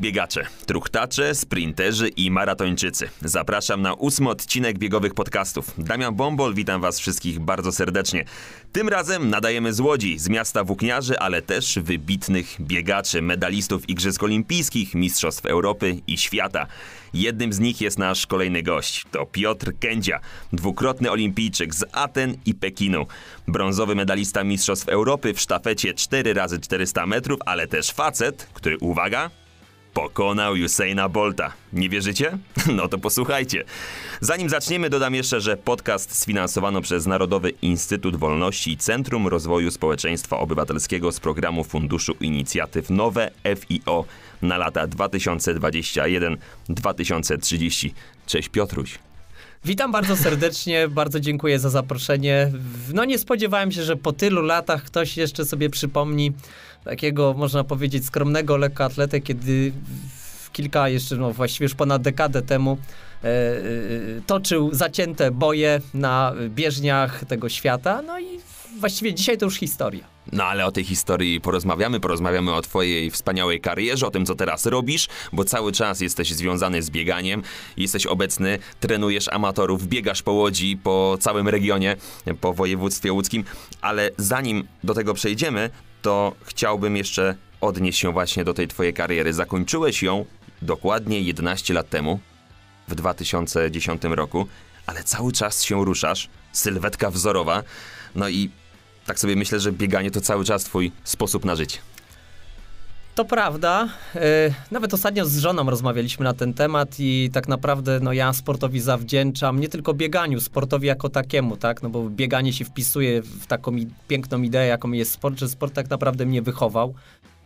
Biegacze, truchtacze, sprinterzy i maratończycy. Zapraszam na ósmy odcinek biegowych podcastów. Damian Bombol, witam was wszystkich bardzo serdecznie. Tym razem nadajemy z Łodzi, z miasta włókniarzy, ale też wybitnych biegaczy, medalistów Igrzysk Olimpijskich, Mistrzostw Europy i Świata. Jednym z nich jest nasz kolejny gość. To Piotr Kędzia, dwukrotny olimpijczyk z Aten i Pekinu. Brązowy medalista Mistrzostw Europy w sztafecie 4x400 metrów, ale też facet, który, uwaga, pokonał Usaina Bolta. Nie wierzycie? No to posłuchajcie. Zanim zaczniemy, dodam jeszcze, że podcast sfinansowano przez Narodowy Instytut Wolności i Centrum Rozwoju Społeczeństwa Obywatelskiego z programu Funduszu Inicjatyw Nowe FIO na lata 2021-2030. Cześć Piotruś. Witam bardzo serdecznie, bardzo dziękuję za zaproszenie. No nie spodziewałem się, że po tylu latach ktoś jeszcze sobie przypomni takiego, można powiedzieć, skromnego lekkoatletę, kiedy kilka, jeszcze no właściwie już ponad dekadę temu e, e, toczył zacięte boje na bieżniach tego świata, no i właściwie dzisiaj to już historia. No ale o tej historii porozmawiamy, porozmawiamy o twojej wspaniałej karierze, o tym co teraz robisz, bo cały czas jesteś związany z bieganiem, jesteś obecny, trenujesz amatorów, biegasz po Łodzi, po całym regionie, po województwie łódzkim, ale zanim do tego przejdziemy, to chciałbym jeszcze odnieść się właśnie do tej twojej kariery. Zakończyłeś ją dokładnie 11 lat temu, w 2010 roku, ale cały czas się ruszasz, sylwetka wzorowa, no i tak sobie myślę, że bieganie to cały czas twój sposób na życie. To prawda. Yy, nawet ostatnio z żoną rozmawialiśmy na ten temat i tak naprawdę no, ja sportowi zawdzięczam nie tylko bieganiu, sportowi jako takiemu, tak? No bo bieganie się wpisuje w taką piękną ideę, jaką jest sport, że sport tak naprawdę mnie wychował.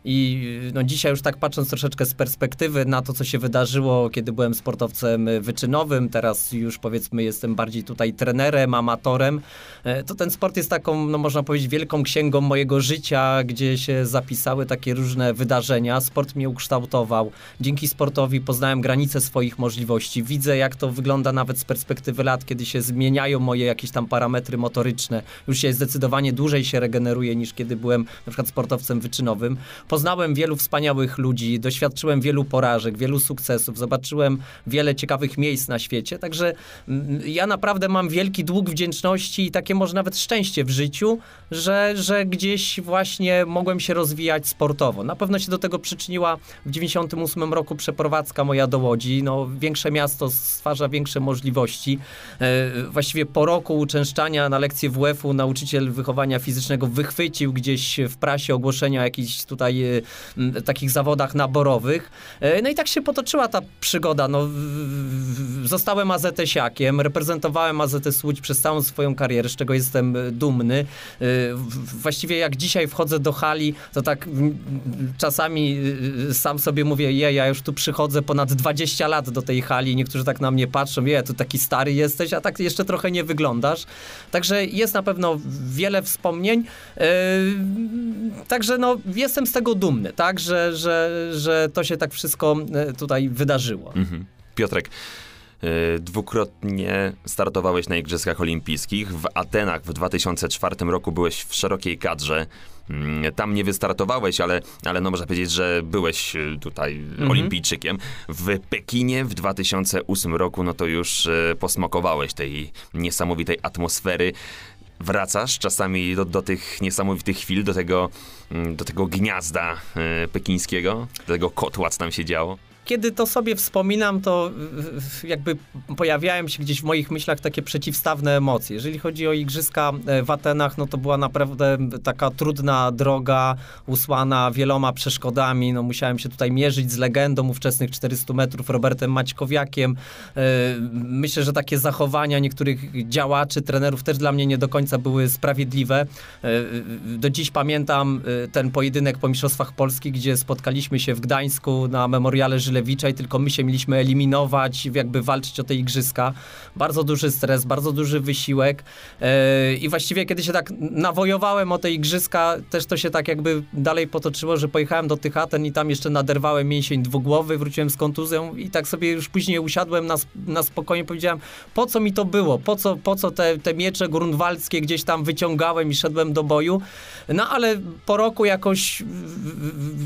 I no dzisiaj już tak patrząc troszeczkę z perspektywy na to, co się wydarzyło, kiedy byłem sportowcem wyczynowym, teraz już powiedzmy jestem bardziej tutaj trenerem, amatorem, e, to ten sport jest taką, no można powiedzieć, wielką księgą mojego życia, gdzie się zapisały takie różne wydarzenia. Sport mnie ukształtował. Dzięki sportowi poznałem granice swoich możliwości. Widzę, jak to wygląda nawet z perspektywy lat, kiedy się zmieniają moje jakieś tam parametry motoryczne. Już się zdecydowanie dłużej się regeneruje niż kiedy byłem na przykład sportowcem wyczynowym Poznałem wielu wspaniałych ludzi, doświadczyłem wielu porażek, wielu sukcesów, zobaczyłem wiele ciekawych miejsc na świecie, także mm, ja naprawdę mam wielki dług wdzięczności i takie może nawet szczęście w życiu, że, że gdzieś właśnie mogłem się rozwijać sportowo. Na pewno się do tego przyczyniła w 98 roku przeprowadzka moja do Łodzi. No, większe miasto stwarza większe możliwości. E, właściwie po roku uczęszczania na lekcję WF-u nauczyciel wychowania fizycznego wychwycił gdzieś w prasie ogłoszenia jakichś tutaj takich zawodach naborowych. E, no i tak się potoczyła ta przygoda. No, zostałem AZS-iakiem, reprezentowałem AZS Łódź przez całą swoją karierę, z czego jestem e, dumny. E, właściwie jak dzisiaj wchodzę do hali, to tak czasami sam sobie mówię, je, ja już tu przychodzę ponad 20 lat do tej hali, niektórzy tak na mnie patrzą, je, tu taki stary jesteś, a tak jeszcze trochę nie wyglądasz. Także jest na pewno wiele wspomnień. Także no, jestem z tego tego dumny, tak, że, że, że to się tak wszystko e, tutaj wydarzyło. Mhm. Piotrek, e, Dwukrotnie startowałeś na Igrzyskach Olimpijskich. W Atenach w 2004 roku byłeś w szerokiej kadrze. Mm, tam nie wystartowałeś, ale, ale no można powiedzieć, że byłeś e, tutaj mhm. olimpijczykiem. W Pekinie w 2008 roku, no to już posmokowałeś tej niesamowitej atmosfery wracasz czasami do, do tych niesamowitych chwil, do tego, mm, do tego gniazda e, pekińskiego, do tego kotła, co tam się działo? Kiedy to sobie wspominam, to jakby pojawiają się gdzieś w moich myślach takie przeciwstawne emocje. Jeżeli chodzi o igrzyska e, w Atenach, no to była naprawdę taka trudna droga, usłana wieloma przeszkodami. No musiałem się tutaj mierzyć z legendą ówczesnych 400 metrów Robertem Maćkowiakiem. E, myślę, że takie zachowania niektórych działaczy, trenerów też dla mnie nie do końca były sprawiedliwe. E, do dziś pamiętam ten pojedynek po Mistrzostwach Polski, gdzie spotkaliśmy się w Gdańsku na memoriale Żyle I tylko my się mieliśmy eliminować, jakby walczyć o te igrzyska. Bardzo duży stres, bardzo duży wysiłek. E, i właściwie kiedy się tak nawojowałem o te igrzyska, też to się tak jakby dalej potoczyło, że pojechałem do tych Aten i tam jeszcze naderwałem mięsień dwugłowy, wróciłem z kontuzją i tak sobie już później usiadłem na, na spokojnie, powiedziałem, po co mi to było, po co, po co te, te miecze grunwaldzkie gdzieś tam wyciągałem i szedłem do boju, no ale po roku jakoś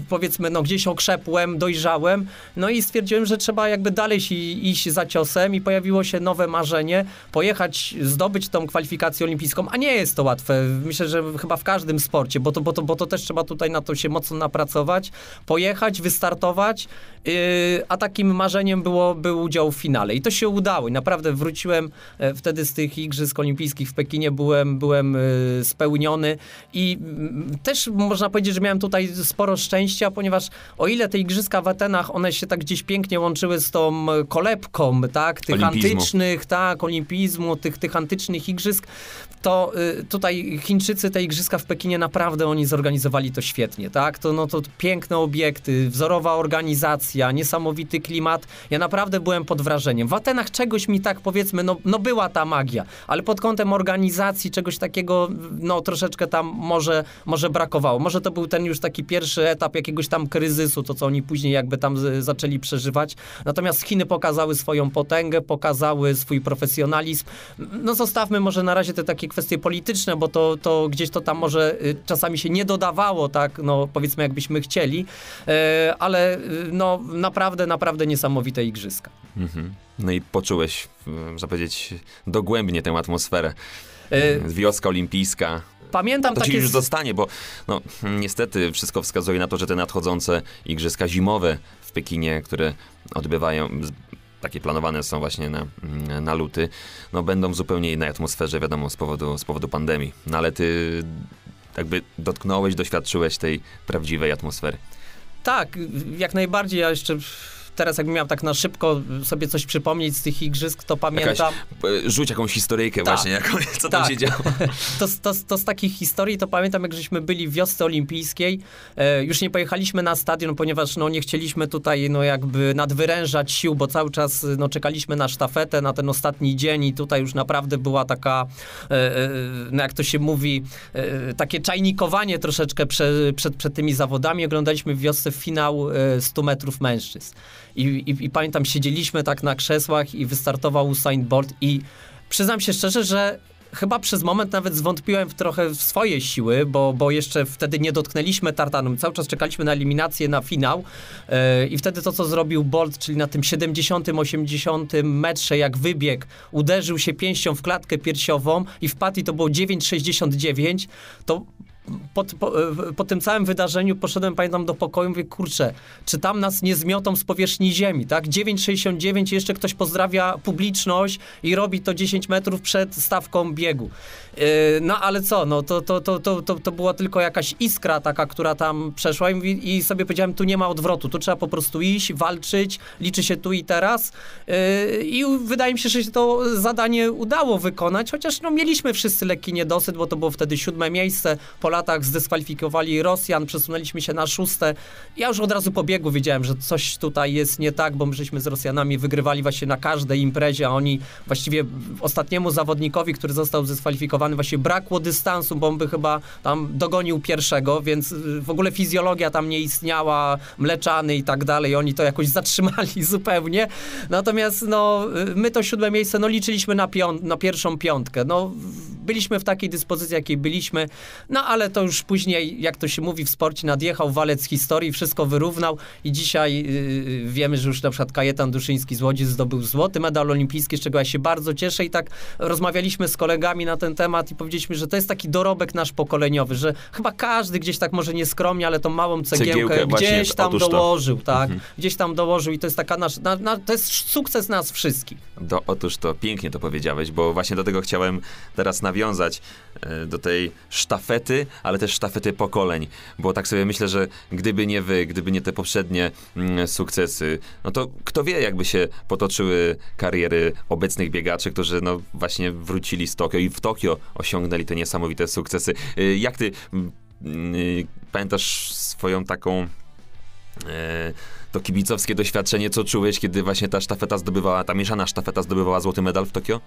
powiedzmy, no gdzieś okrzepłem, dojrzałem, no i stwierdziłem, że trzeba jakby dalej iść za ciosem i pojawiło się nowe marzenie, pojechać, zdobyć tą kwalifikację olimpijską, a nie jest to łatwe. Myślę, że chyba w każdym sporcie, bo to, bo to, bo to też trzeba tutaj na to się mocno napracować, pojechać, wystartować, yy, a takim marzeniem było, był udział w finale. I to się udało. I naprawdę wróciłem e, wtedy z tych Igrzysk Olimpijskich w Pekinie, byłem, byłem yy, spełniony. I też można powiedzieć, że miałem tutaj sporo szczęścia, ponieważ o ile te Igrzyska w Atenach, one się tak gdzieś pięknie łączyły z tą kolebką, tak, tych Olimpizmu. antycznych, tak, olimpizmu, tych, tych antycznych Igrzysk, to y, tutaj Chińczycy te Igrzyska w Pekinie naprawdę oni zorganizowali to świetnie, tak, to, no, to piękne obiekty, wzorowa organizacja, niesamowity klimat, ja naprawdę byłem pod wrażeniem. W Atenach czegoś mi tak powiedzmy, no, no była ta magia, ale pod kątem organizacji czegoś takiego, no troszeczkę tam może, może brakowało. Może to był ten już taki pierwszy etap jakiegoś tam kryzysu, to co oni później jakby tam z, zaczęli przeżywać. Natomiast Chiny pokazały swoją potęgę, pokazały swój profesjonalizm. No zostawmy może na razie te takie kwestie polityczne, bo to, to gdzieś to tam może y, czasami się nie dodawało, tak, no powiedzmy jakbyśmy chcieli, e, ale y, no naprawdę, naprawdę niesamowite igrzyska. Mhm. No i poczułeś, można powiedzieć, dogłębnie tę atmosferę. Wioska olimpijska, pamiętam to takie... już zostanie, bo no, niestety wszystko wskazuje na to, że te nadchodzące igrzyska zimowe Pekinie, które odbywają takie planowane są właśnie na, na luty, no będą w zupełnie innej atmosferze, wiadomo, z powodu, z powodu pandemii. No ale ty jakby dotknąłeś, doświadczyłeś tej prawdziwej atmosfery. Tak, jak najbardziej. Ja jeszcze teraz jakbym miał tak na szybko sobie coś przypomnieć z tych igrzysk, to pamiętam... Jakaś, e, rzuć jakąś historyjkę tak. właśnie, jaką, co tak. tam się działo. to, to, to z takich historii to pamiętam, jak żeśmy byli w wiosce olimpijskiej, e, już nie pojechaliśmy na stadion, ponieważ no, nie chcieliśmy tutaj no, jakby nadwyrężać sił, bo cały czas no, czekaliśmy na sztafetę, na ten ostatni dzień i tutaj już naprawdę była taka, e, no, jak to się mówi, takie czajnikowanie troszeczkę prze, przed, przed tymi zawodami. Oglądaliśmy w wiosce finał 100 e, metrów mężczyzn. I, i, I, pamiętam, siedzieliśmy tak na krzesłach i wystartował Usain Bolt i przyznam się szczerze, że chyba przez moment nawet zwątpiłem w trochę w swoje siły, bo, bo jeszcze wtedy nie dotknęliśmy tartanu. Cały czas czekaliśmy na eliminację, na finał yy, i wtedy to, co zrobił Bolt, czyli na tym 70-80 metrze, jak wybieg, uderzył się pięścią w klatkę piersiową i wpadł i to było 9,69, to po, po, po, tym całym wydarzeniu poszedłem, pamiętam, do pokoju, mówię, kurczę, czy tam nas nie zmiotą z powierzchni ziemi, tak? 9,69, jeszcze ktoś pozdrawia publiczność i robi to 10 metrów przed stawką biegu. Yy, no ale co, no to, to, to, to, to, to była tylko jakaś iskra taka, która tam przeszła i, i sobie powiedziałem, tu nie ma odwrotu, tu trzeba po prostu iść, walczyć, liczy się tu i teraz. Yy, i wydaje mi się, że się to zadanie udało wykonać, chociaż no mieliśmy wszyscy lekki niedosyt, bo to było wtedy siódme miejsce, Polacy latach zdyskwalifikowali Rosjan, przesunęliśmy się na szóste. Ja już od razu po biegu wiedziałem, że coś tutaj jest nie tak, bo my żeśmy z Rosjanami wygrywali właśnie na każdej imprezie, a oni właściwie ostatniemu zawodnikowi, który został zdyskwalifikowany, właśnie brakło dystansu, bo on by chyba tam dogonił pierwszego, więc w ogóle fizjologia tam nie istniała, mleczany i tak dalej, oni to jakoś zatrzymali zupełnie. Natomiast no, my to siódme miejsce, no liczyliśmy na, piąt, na pierwszą piątkę. No, byliśmy w takiej dyspozycji, jakiej byliśmy, no ale to już później, jak to się mówi w sporcie, nadjechał walec historii, wszystko wyrównał. I dzisiaj yy, wiemy, że już na przykład Kajetan Duszyński z Łodzi zdobył złoty medal olimpijski, z czego ja się bardzo cieszę. I tak rozmawialiśmy z kolegami na ten temat i powiedzieliśmy, że to jest taki dorobek nasz pokoleniowy, że chyba każdy gdzieś tak może nieskromnie, ale tą małą cegiełkę, cegiełkę gdzieś tam dołożył, to. tak? Mhm. Gdzieś tam dołożył i to jest taka nasz, na, na, to jest sukces nas wszystkich. Do, otóż to, pięknie to powiedziałeś, bo właśnie do tego chciałem teraz nawiązać, e, do tej sztafety, ale też sztafety pokoleń, bo tak sobie myślę, że gdyby nie wy, gdyby nie te poprzednie mm, sukcesy, no to kto wie, jakby się potoczyły kariery obecnych biegaczy, którzy no właśnie wrócili z Tokio i w Tokio osiągnęli te niesamowite sukcesy. Y, jak ty mm, y, pamiętasz swoją taką e, to kibicowskie doświadczenie, co czułeś, kiedy właśnie ta sztafeta zdobywała, ta mieszana sztafeta zdobywała złoty medal w Tokio?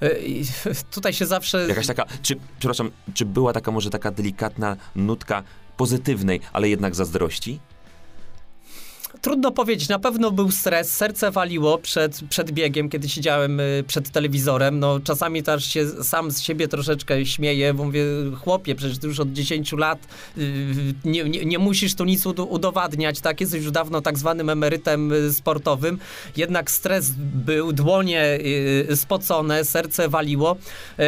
E, i Tutaj się zawsze... Jakaś taka, czy, przepraszam, czy była taka może taka delikatna nutka pozytywnej, ale jednak zazdrości? Trudno powiedzieć, na pewno był stres, serce waliło przed, przed biegiem, kiedy siedziałem y, przed telewizorem. No, czasami też się sam z siebie troszeczkę śmieję, bo mówię, chłopie, przecież ty już od 10 lat y, nie, nie, nie musisz tu nic ud- udowadniać, tak? Jesteś już dawno tak zwanym emerytem y, sportowym. Jednak stres był, dłonie y, spocone, serce waliło. Y,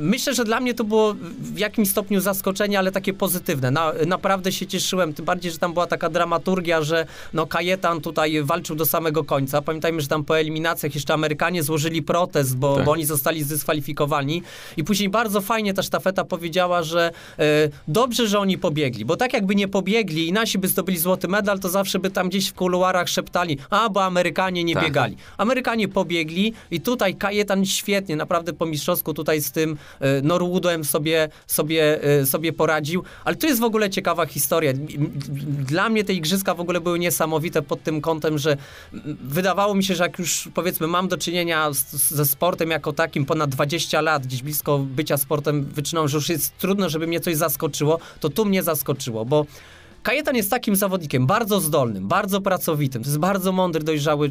Myślę, że dla mnie to było w jakimś stopniu zaskoczenie, ale takie pozytywne. Na, naprawdę się cieszyłem, tym bardziej, że tam była taka dramaturgia, że no Kajetan tutaj walczył do samego końca. Pamiętajmy, że tam po eliminacjach jeszcze Amerykanie złożyli protest, bo, Tak. bo oni zostali zdyskwalifikowani. I później bardzo fajnie ta sztafeta powiedziała, że e, dobrze, że oni pobiegli, bo tak jakby nie pobiegli i nasi by zdobyli złoty medal, to zawsze by tam gdzieś w kuluarach szeptali, a bo Amerykanie nie Tak. biegali. Amerykanie pobiegli i tutaj Kajetan świetnie, naprawdę po mistrzowsku tutaj z tym e, Norwoodem sobie, sobie, e, sobie poradził. Ale to jest w ogóle ciekawa historia. Dla mnie te igrzyska w ogóle były niesamowite pod tym kątem, że wydawało mi się, że jak już powiedzmy mam do czynienia z- ze sportem jako takim ponad 20 lat, gdzieś blisko bycia sportem wyczyną, że już jest trudno, żeby mnie coś zaskoczyło, to tu mnie zaskoczyło, bo Kajetan jest takim zawodnikiem, bardzo zdolnym, bardzo pracowitym, to jest bardzo mądry, dojrzały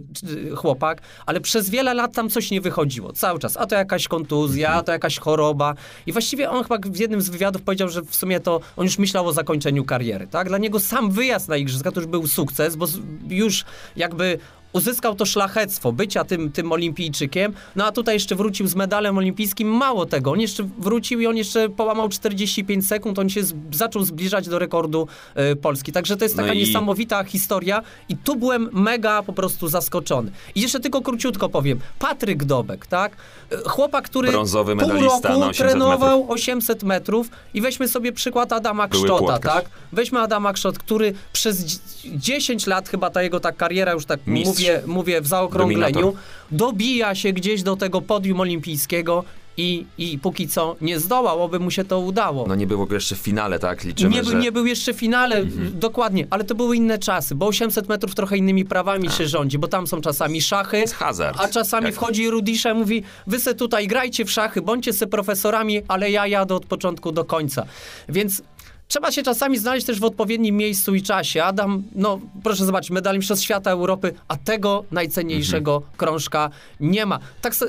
y, chłopak, ale przez wiele lat tam coś nie wychodziło, cały czas. A to jakaś kontuzja, a to jakaś choroba. I właściwie on chyba w jednym z wywiadów powiedział, że w sumie to on już myślał o zakończeniu kariery, tak? Dla niego sam wyjazd na Igrzyska to już był sukces, bo już jakby uzyskał to szlachectwo bycia tym, tym olimpijczykiem, no a tutaj jeszcze wrócił z medalem olimpijskim. Mało tego, on jeszcze wrócił i on jeszcze połamał 45 sekund, on się z, zaczął zbliżać do rekordu e, Polski. Także to jest No taka i- niesamowita historia i tu byłem mega po prostu zaskoczony. I jeszcze tylko króciutko powiem. Patryk Dobek, tak? E, Chłopak, który Brązowy pół medalista roku na 800 trenował 800 metrów i weźmy sobie przykład Adama Były Ksztota, płotkarz. tak? Weźmy Adama Ksztot, który przez dzi- 10 lat chyba ta jego ta kariera już tak Mistrz. mówię, mówię w zaokrągleniu, Dominator. dobija się gdzieś do tego podium olimpijskiego i, i póki co nie zdołał, oby mu się to udało. No nie było go jeszcze w finale, tak? Liczymy, Nie, że... Mhm. był- nie był jeszcze w finale, dokładnie, ale to były inne czasy, bo 800 metrów trochę innymi prawami się rządzi, bo tam są czasami szachy, jest hazard. a czasami Jak- wchodzi Rudisza i mówi, wy se tutaj grajcie w szachy, bądźcie se profesorami, ale ja jadę od początku do końca. Więc trzeba się czasami znaleźć też w odpowiednim miejscu i czasie. Adam, no proszę zobaczyć, medal Mistrzostw Świata Europy, a tego najcenniejszego Mhm. krążka nie ma. Tak se,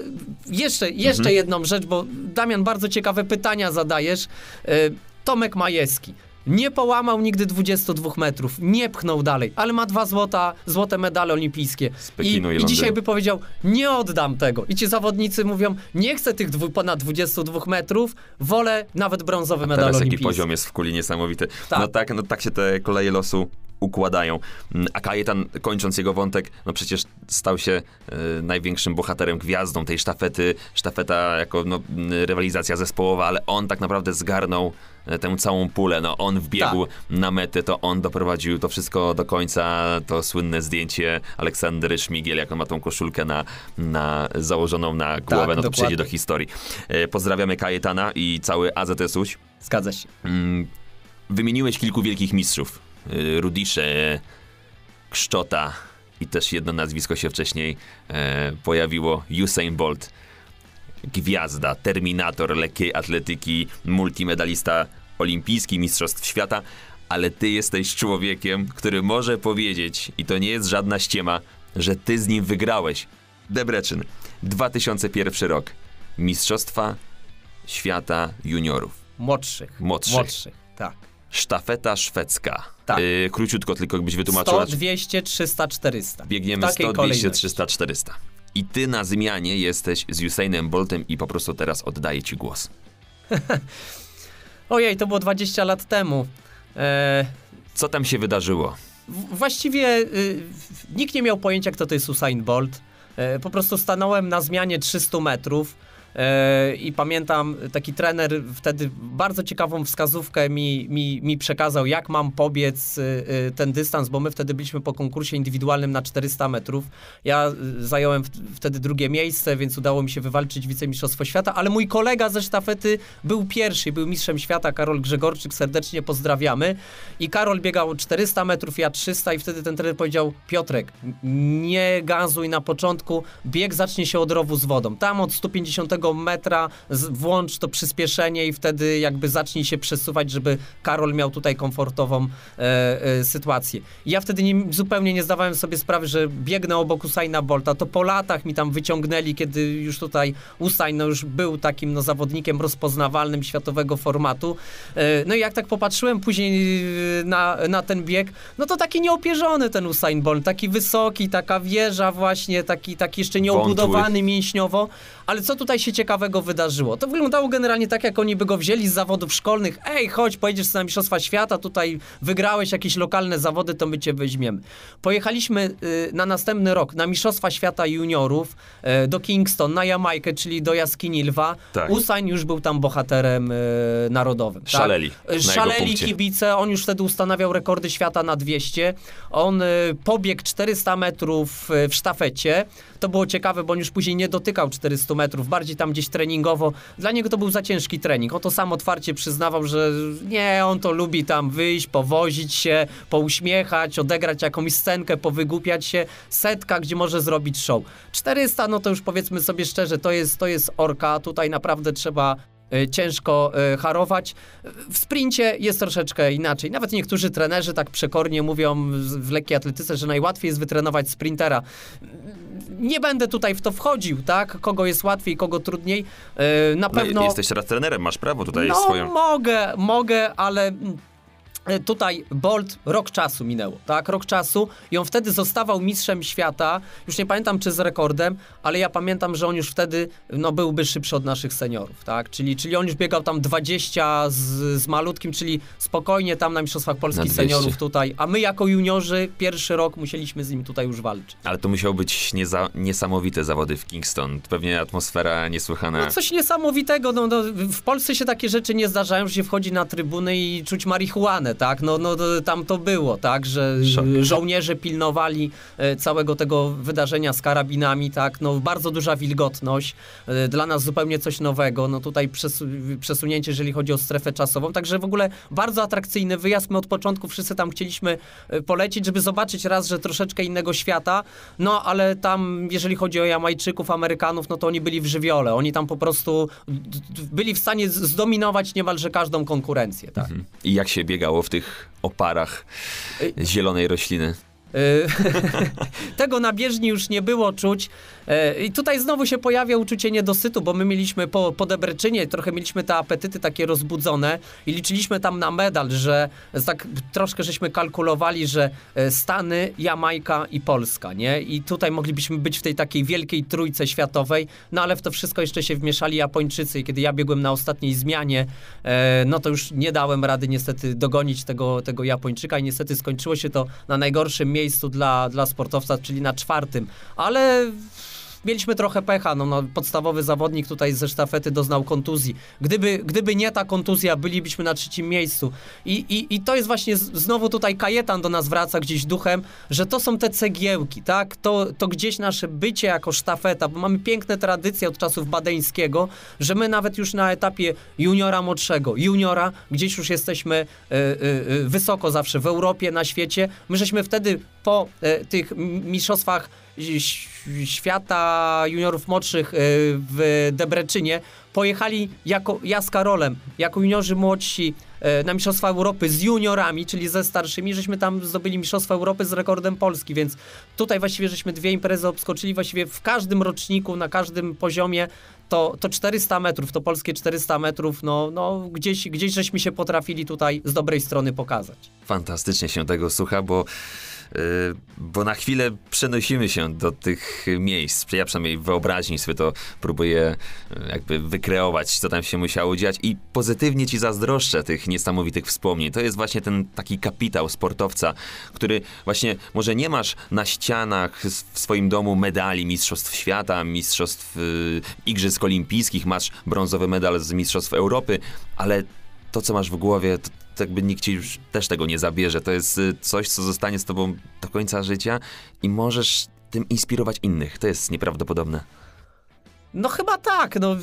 jeszcze, jeszcze Mhm. jedną rzecz, bo Damian, bardzo ciekawe pytania zadajesz. Y, Tomek Majewski. Nie połamał nigdy 22 metrów, nie pchnął dalej, ale ma dwa złota, złote medale olimpijskie. Z Pekinu i I, I dzisiaj by powiedział, nie oddam tego. I ci zawodnicy mówią, nie chcę tych dwu, ponad 22 metrów, wolę nawet brązowy medal Teraz jaki olimpijski. poziom jest w kuli niesamowity. Tak. No tak, no tak się te koleje losu układają. Mm, A Kajetan, kończąc jego wątek, no przecież stał się e, największym bohaterem, gwiazdą tej sztafety. Sztafeta jako no, m, rywalizacja zespołowa, ale on tak naprawdę zgarnął e, tę całą pulę. No, on wbiegł Tak. na metę, to on doprowadził to wszystko do końca. To słynne zdjęcie Aleksandry Szmigiel, jak on ma tą koszulkę na, na, założoną na głowę, no to dokładnie. przejdzie do historii. E, Pozdrawiamy Kajetana i cały AZS Łódź. Zgadza się. Mm, Wymieniłeś kilku wielkich mistrzów. Y, Rudisze, Kszczota i też jedno nazwisko się wcześniej e, pojawiło. Usain Bolt. Gwiazda, terminator lekkiej atletyki, multimedalista olimpijski, mistrzostw świata. Ale ty jesteś człowiekiem, który może powiedzieć, i to nie jest żadna ściema, że ty z nim wygrałeś. Debreczyn, 2001 rok. Mistrzostwa świata juniorów. Młodszych. Młodszych. Młodszych, tak. Sztafeta szwedzka. Tak. Yy, króciutko tylko jakbyś wytłumaczyła. 100, 200, 300, 400. Biegniemy W takiej 100, 200, kolejności. 300, 400. I ty na zmianie jesteś z Usainem Boltem i po prostu teraz oddaję ci głos. Ojej, to było 20 lat temu. E, Co tam się wydarzyło? w- właściwie y, nikt nie miał pojęcia, kto to jest Usain Bolt. E, po prostu stanąłem na zmianie 300 metrów. E, i pamiętam taki trener wtedy bardzo ciekawą wskazówkę mi, mi, mi przekazał, jak mam pobiec e, ten dystans, bo my wtedy byliśmy po konkursie indywidualnym na 400 metrów. Ja zająłem wtedy drugie miejsce, więc udało mi się wywalczyć wicemistrzostwo świata, ale mój kolega ze sztafety był pierwszy, był mistrzem świata, Karol Grzegorczyk, serdecznie pozdrawiamy. I Karol biegał 400 metrów, ja 300 i wtedy ten trener powiedział, Piotrek, nie gazuj na początku, bieg zacznie się od rowu z wodą. Tam od 150 metra włącz to przyspieszenie i wtedy jakby zacznij się przesuwać, żeby Karol miał tutaj komfortową e, e, sytuację. I ja wtedy nie, zupełnie nie zdawałem sobie sprawy, że biegnę obok Usaina Bolta. To po latach mi tam wyciągnęli, kiedy już tutaj Usain no, już był takim no, zawodnikiem rozpoznawalnym światowego formatu. E, no i jak tak popatrzyłem później e, na, na ten bieg, no to taki nieopierzony ten Usain Bolt, taki wysoki, taka wieża właśnie, taki, taki jeszcze nieobudowany mięśniowo. Ale co tutaj się ciekawego wydarzyło? To wyglądało generalnie tak, jak oni by go wzięli z zawodów szkolnych. Ej, chodź, pojedziesz na Mistrzostwa Świata, tutaj wygrałeś jakieś lokalne zawody, to my cię weźmiemy. Pojechaliśmy y, na następny rok na Mistrzostwa Świata Juniorów y, do Kingston, na Jamajkę, czyli do jaskini Lwa. Tak. Usain już był tam bohaterem y, narodowym. Szaleli. Tak? Szaleli kibice, on już wtedy ustanawiał rekordy świata na 200. On y, pobiegł 400 metrów y, w sztafecie. To było ciekawe, bo on już później nie dotykał 400 metrów, bardziej tam gdzieś treningowo. Dla niego to był za ciężki trening. On to sam otwarcie przyznawał, że nie, on to lubi tam wyjść, powozić się, pouśmiechać, odegrać jakąś scenkę, powygłupiać się. Setka, gdzie może zrobić show. 400, no to już powiedzmy sobie szczerze, to jest, to jest orka. Tutaj naprawdę trzeba ciężko e, harować. W sprincie jest troszeczkę inaczej. Nawet niektórzy trenerzy tak przekornie mówią w lekkiej atletyce, że najłatwiej jest wytrenować sprintera nie będę tutaj w to wchodził, tak? Kogo jest łatwiej, kogo trudniej. E, na no, pewno... Jesteś teraz trenerem, masz prawo tutaj no, swoją... mogę, mogę, ale tutaj Bolt rok czasu minęło, tak? Rok czasu i on wtedy zostawał mistrzem świata. Już nie pamiętam czy z rekordem, ale ja pamiętam, że on już wtedy no, byłby szybszy od naszych seniorów, tak? Czyli, czyli on już biegał tam 20 z, z malutkim, czyli spokojnie tam na Mistrzostwach Polskich seniorów tutaj, a my jako juniorzy pierwszy rok musieliśmy z nim tutaj już walczyć. Ale to musiało być nieza, niesamowite zawody w Kingston. Pewnie atmosfera niesłychana. No coś niesamowitego. No, no, w Polsce się takie rzeczy nie zdarzają, że się wchodzi na trybuny i czuć marihuanę, tak? No, no tam to było, tak, że Szok. żołnierze pilnowali e, całego tego wydarzenia z karabinami, tak, no bardzo duża wilgotność, e, dla nas zupełnie coś nowego, no tutaj przesunięcie, jeżeli chodzi o strefę czasową, także w ogóle bardzo atrakcyjny wyjazd, my od początku wszyscy tam chcieliśmy e, polecieć, żeby zobaczyć raz, że troszeczkę innego świata, no ale tam, jeżeli chodzi o Jamajczyków, Amerykanów, no to oni byli w żywiole, oni tam po prostu byli w stanie zdominować niemalże każdą konkurencję, tak. Mhm. I jak się biegało w tych oparach zielonej rośliny? Y, tego na bieżni już nie było czuć. Y, I tutaj znowu się pojawia uczucie niedosytu, bo my mieliśmy po, po Debreczynie, trochę mieliśmy te apetyty takie rozbudzone i liczyliśmy tam na medal, że tak troszkę żeśmy kalkulowali, że y, Stany, Jamajka i Polska, nie? I tutaj moglibyśmy być w tej takiej wielkiej trójce światowej, no ale w to wszystko jeszcze się wmieszali Japończycy i kiedy ja biegłem na ostatniej zmianie, no to już nie dałem rady niestety dogonić tego, tego Japończyka i niestety skończyło się to na najgorszym miejscu dla, dla sportowca, czyli na czwartym. Ale mieliśmy trochę pecha. No, no, podstawowy zawodnik tutaj ze sztafety doznał kontuzji. Gdyby, gdyby nie ta kontuzja, bylibyśmy na trzecim miejscu. I, i, i to jest właśnie znowu tutaj Kajetan do nas wraca gdzieś duchem, że to są te cegiełki, tak? To, to gdzieś nasze bycie jako sztafeta, bo mamy piękne tradycje od czasów badeńskiego, że my nawet już na etapie juniora młodszego, juniora, gdzieś już jesteśmy y, y, y, wysoko zawsze w Europie, na świecie. My żeśmy wtedy po tych mistrzostwach świata juniorów młodszych e, w Debreczynie pojechali jako, ja z Karolem, jako juniorzy młodsi e, na Mistrzostwa Europy z juniorami, czyli ze starszymi, żeśmy tam zdobyli Mistrzostwa Europy z rekordem Polski, więc tutaj właściwie żeśmy dwie imprezy obskoczyli, właściwie w każdym roczniku, na każdym poziomie to, to 400 metrów, to polskie 400 metrów, no, no gdzieś, gdzieś żeśmy się potrafili tutaj z dobrej strony pokazać. Fantastycznie się tego słucha, bo bo na chwilę przenosimy się do tych miejsc. Ja przynajmniej w wyobraźni sobie to próbuję y, jakby wykreować, co tam się musiało dziać i pozytywnie ci zazdroszczę tych niesamowitych wspomnień. To jest właśnie ten taki kapitał sportowca, który właśnie może nie masz na ścianach w swoim domu medali Mistrzostw Świata, Mistrzostw y, Igrzysk Olimpijskich, masz brązowy medal z Mistrzostw Europy, ale to, co masz w głowie, to, to jakby nikt ci już też tego nie zabierze. To jest y, coś, co zostanie z tobą do końca życia i możesz tym inspirować innych. To jest nieprawdopodobne. No chyba tak. No,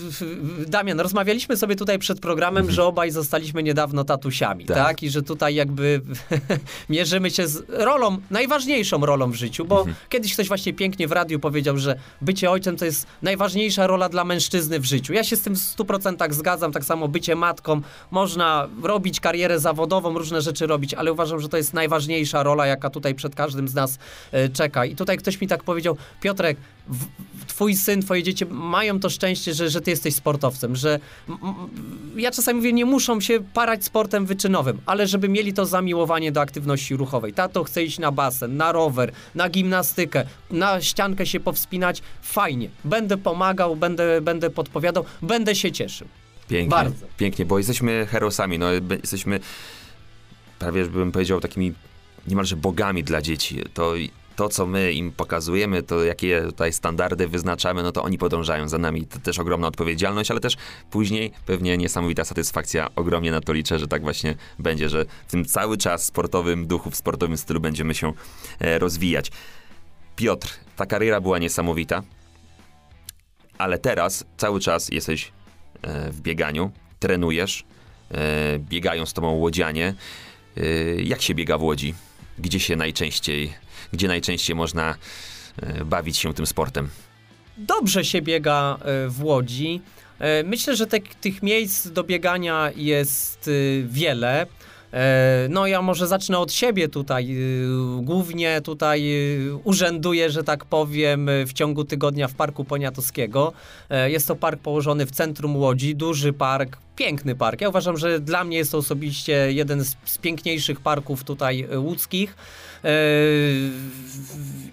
Damian, rozmawialiśmy sobie tutaj przed programem, że obaj zostaliśmy niedawno tatusiami, tak? tak? I że tutaj jakby mierzymy się z rolą, najważniejszą rolą w życiu, bo mhm. kiedyś ktoś właśnie pięknie w radiu powiedział, że bycie ojcem to jest najważniejsza rola dla mężczyzny w życiu. Ja się z tym w 100% zgadzam, tak samo bycie matką. Można robić karierę zawodową, różne rzeczy robić, ale uważam, że to jest najważniejsza rola, jaka tutaj przed każdym z nas e, czeka. I tutaj ktoś mi tak powiedział, Piotrek, twój syn, twoje dzieci mają to szczęście, że, że ty jesteś sportowcem, że ja czasami mówię, nie muszą się parać sportem wyczynowym, ale żeby mieli to zamiłowanie do aktywności ruchowej. Tato chce iść na basen, na rower, na gimnastykę, na ściankę się powspinać, fajnie. Będę pomagał, będę, będę podpowiadał, będę się cieszył. Pięknie, Bardzo. pięknie, bo jesteśmy herosami, no jesteśmy prawie, bym powiedział, takimi niemalże bogami dla dzieci. To to, co my im pokazujemy, to jakie tutaj standardy wyznaczamy, no to oni podążają za nami. To też ogromna odpowiedzialność, ale też później pewnie niesamowita satysfakcja. Ogromnie na to liczę, że tak właśnie będzie, że w tym cały czas sportowym duchu, w sportowym stylu będziemy się e, rozwijać. Piotr, ta kariera była niesamowita, ale teraz cały czas jesteś e, w bieganiu, trenujesz, e, biegają z tobą łodzianie. Jak się biega w Łodzi? Gdzie się najczęściej gdzie najczęściej można e, bawić się tym sportem? Dobrze się biega e, w Łodzi. E, myślę, że te, tych miejsc do biegania jest wiele. No ja może zacznę od siebie tutaj. Głównie tutaj urzęduję, że tak powiem, w ciągu tygodnia w Parku Poniatowskiego. Jest to park położony w centrum Łodzi, duży park, piękny park. Ja uważam, że dla mnie jest to osobiście jeden z, z piękniejszych parków tutaj łódzkich.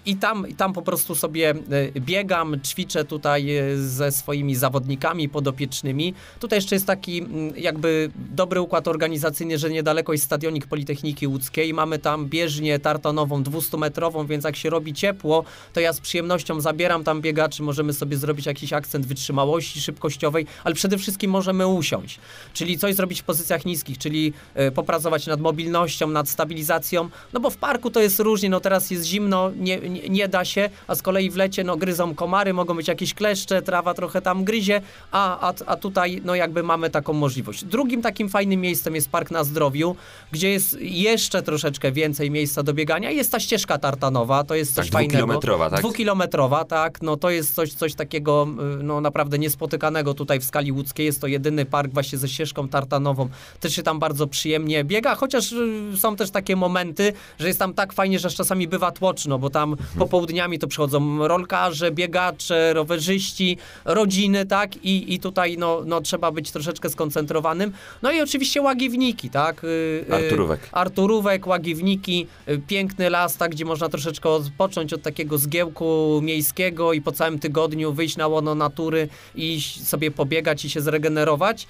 I tam, I tam po prostu sobie e, biegam, ćwiczę tutaj e, ze swoimi zawodnikami podopiecznymi. Tutaj jeszcze jest taki jakby dobry układ organizacyjny, że niedaleko jest stadionik Politechniki Łódzkiej. Mamy tam bieżnię tartanową 200-metrową, więc jak się robi ciepło, to ja z przyjemnością zabieram tam biegaczy, możemy sobie zrobić jakiś akcent wytrzymałości szybkościowej, ale przede wszystkim możemy usiąść, czyli coś zrobić w pozycjach niskich, czyli e, popracować nad mobilnością, nad stabilizacją, no bo w parku to jest różnie, no teraz jest zimno, nie, nie, nie, da się, a z kolei w lecie no gryzą komary, mogą być jakieś kleszcze, trawa trochę tam gryzie, a, a, a tutaj no jakby mamy taką możliwość. Drugim takim fajnym miejscem jest Park na Zdrowiu, gdzie jest jeszcze troszeczkę więcej miejsca do biegania. Jest ta ścieżka tartanowa, to jest coś tak, fajnego. Dwukilometrowa, tak? Dwukilometrowa, tak. No to jest coś, coś takiego y, no naprawdę niespotykanego tutaj w skali łódzkiej. Jest to jedyny park właśnie ze ścieżką tartanową. Też się tam bardzo przyjemnie biega, chociaż y, są też takie momenty, że jest tam tak fajnie, że czasami bywa tłoczno, bo tam mhm. popołudniami to przychodzą rolkarze, biegacze, rowerzyści, rodziny, tak? I, i tutaj no, no, trzeba być troszeczkę skoncentrowanym. No i oczywiście łagiwniki, tak? Y, y, Arturówek. Arturówek, łagiwniki, piękny las, tak? Gdzie można troszeczkę odpocząć od takiego zgiełku miejskiego i po całym tygodniu wyjść na łono natury i sobie pobiegać i się zregenerować.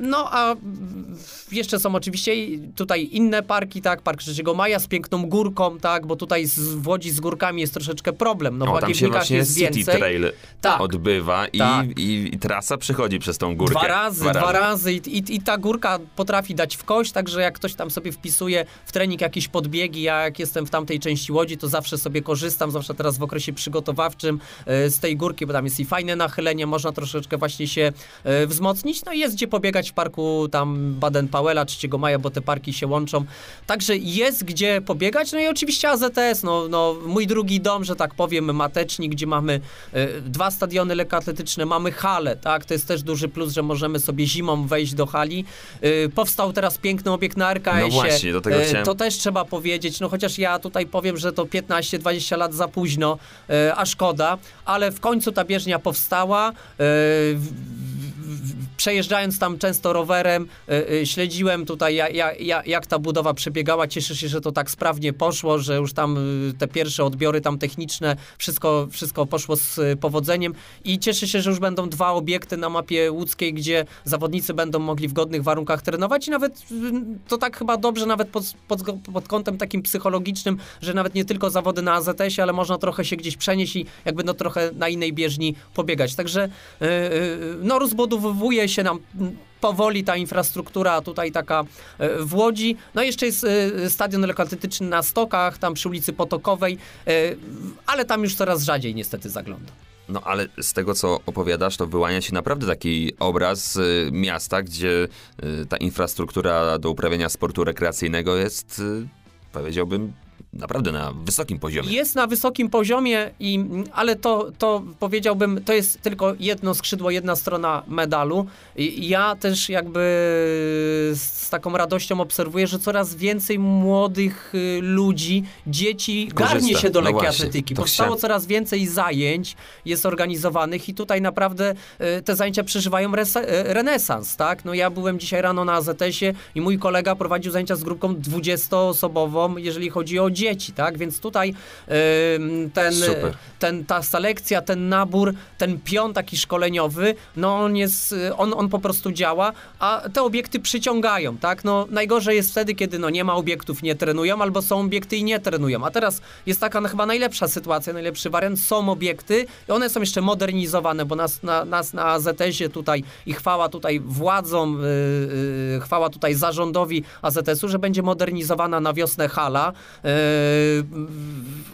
No a jeszcze są oczywiście tutaj inne parki, tak? Park 3 Maja z piękną górką, tak, bo tutaj z, w Łodzi z górkami jest troszeczkę problem. No, o, w właśnie jest City więcej. Trail tak. odbywa i, tak. i, i, trasa przechodzi przez tą górkę. Dwa razy, dwa, dwa razy, I, i, I, ta górka potrafi dać w kość, także jak ktoś tam sobie wpisuje w trening jakieś podbiegi, ja jak jestem w tamtej części Łodzi, to zawsze sobie korzystam, zwłaszcza teraz w okresie przygotowawczym y, z tej górki, bo tam jest i fajne nachylenie, można troszeczkę właśnie się y, wzmocnić, no i jest gdzie pobiegać w parku tam Baden-Powella, 3 maja, bo te parki się łączą. Także jest gdzie pobiegać, no i oczywiście AZS, no, no mój drugi dom, że tak powiem, matecznik, gdzie mamy y, dwa stadiony lekkoatletyczne, mamy halę, tak, to jest też duży plus, że możemy sobie zimą wejść do hali. Y, powstał teraz piękny obiekt na RKS-ie. No właśnie, do tego y, To też trzeba powiedzieć, no chociaż ja tutaj powiem, że to 15-20 lat za późno, a szkoda, ale w końcu ta bieżnia powstała przejeżdżając tam często rowerem, śledziłem tutaj, jak, jak, jak ta budowa przebiegała. Cieszę się, że to tak sprawnie poszło, że już tam te pierwsze odbiory tam techniczne, wszystko, wszystko poszło z powodzeniem i cieszę się, że już będą dwa obiekty na mapie łódzkiej, gdzie zawodnicy będą mogli w godnych warunkach trenować i nawet to tak chyba dobrze, nawet pod, pod, pod kątem takim psychologicznym, że nawet nie tylko zawody na AZS-ie, ale można trochę się gdzieś przenieść i jakby no trochę na innej bieżni pobiegać. Także yy, no rozbudowuje się nam powoli ta infrastruktura tutaj taka e, w Łodzi. No i jeszcze jest e, stadion lekkoatletyczny na Stokach, tam przy ulicy Potokowej, ale tam już coraz rzadziej niestety zagląda. No ale z tego, co opowiadasz, to wyłania się naprawdę taki obraz y, miasta, gdzie y, ta infrastruktura do uprawiania sportu rekreacyjnego jest, y, powiedziałbym, naprawdę na wysokim poziomie. Jest na wysokim poziomie, i, ale to, to powiedziałbym, to jest tylko jedno skrzydło, jedna strona medalu. I ja też jakby z taką radością obserwuję, że coraz więcej młodych y, ludzi, dzieci Korzysta. garnie się do no lekkiej właśnie, atletyki. Powstało coraz więcej zajęć, jest organizowanych i tutaj naprawdę y, te zajęcia przeżywają y, renesans, tak? No ja byłem dzisiaj rano na AZS-ie i mój kolega prowadził zajęcia z grupką 20-osobową, jeżeli chodzi o dzieci, tak? Więc tutaj ten, ten, ta selekcja, ten nabór, ten pion taki szkoleniowy, no on jest, on, on po prostu działa, a te obiekty przyciągają, tak? No najgorzej jest wtedy, kiedy no nie ma obiektów, nie trenują, albo są obiekty i nie trenują. A teraz jest taka no, chyba najlepsza sytuacja, najlepszy wariant, są obiekty i one są jeszcze modernizowane, bo nas na, nas na AZS-ie tutaj i chwała tutaj władzom, yy, chwała tutaj zarządowi AZS-u, że będzie modernizowana na wiosnę hala. Yy,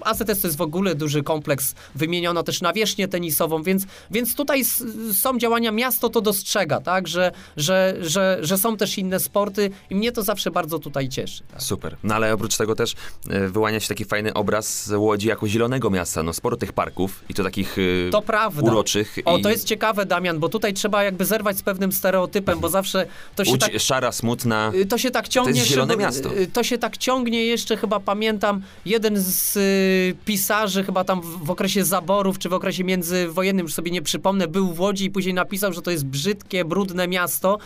AZS to jest w ogóle duży kompleks, wymieniono też nawierzchnię tenisową, więc, więc tutaj są działania, miasto to dostrzega, tak, że, że, że, że są też inne sporty i mnie to zawsze bardzo tutaj cieszy. Tak? Super. No ale oprócz tego też e, wyłania się taki fajny obraz Łodzi jako zielonego miasta, no sporo tych parków i to takich e, to prawda. uroczych. O, i... to jest ciekawe, Damian, bo tutaj trzeba jakby zerwać z pewnym stereotypem, bo zawsze to się Łódź tak... szara, smutna, to się tak ciągnie. To jest zielone miasto. To się tak ciągnie jeszcze, chyba pamiętam, jeden z y, pisarzy chyba tam w, w, okresie zaborów, czy w okresie międzywojennym, już sobie nie przypomnę, był w Łodzi i później napisał, że to jest brzydkie, brudne miasto.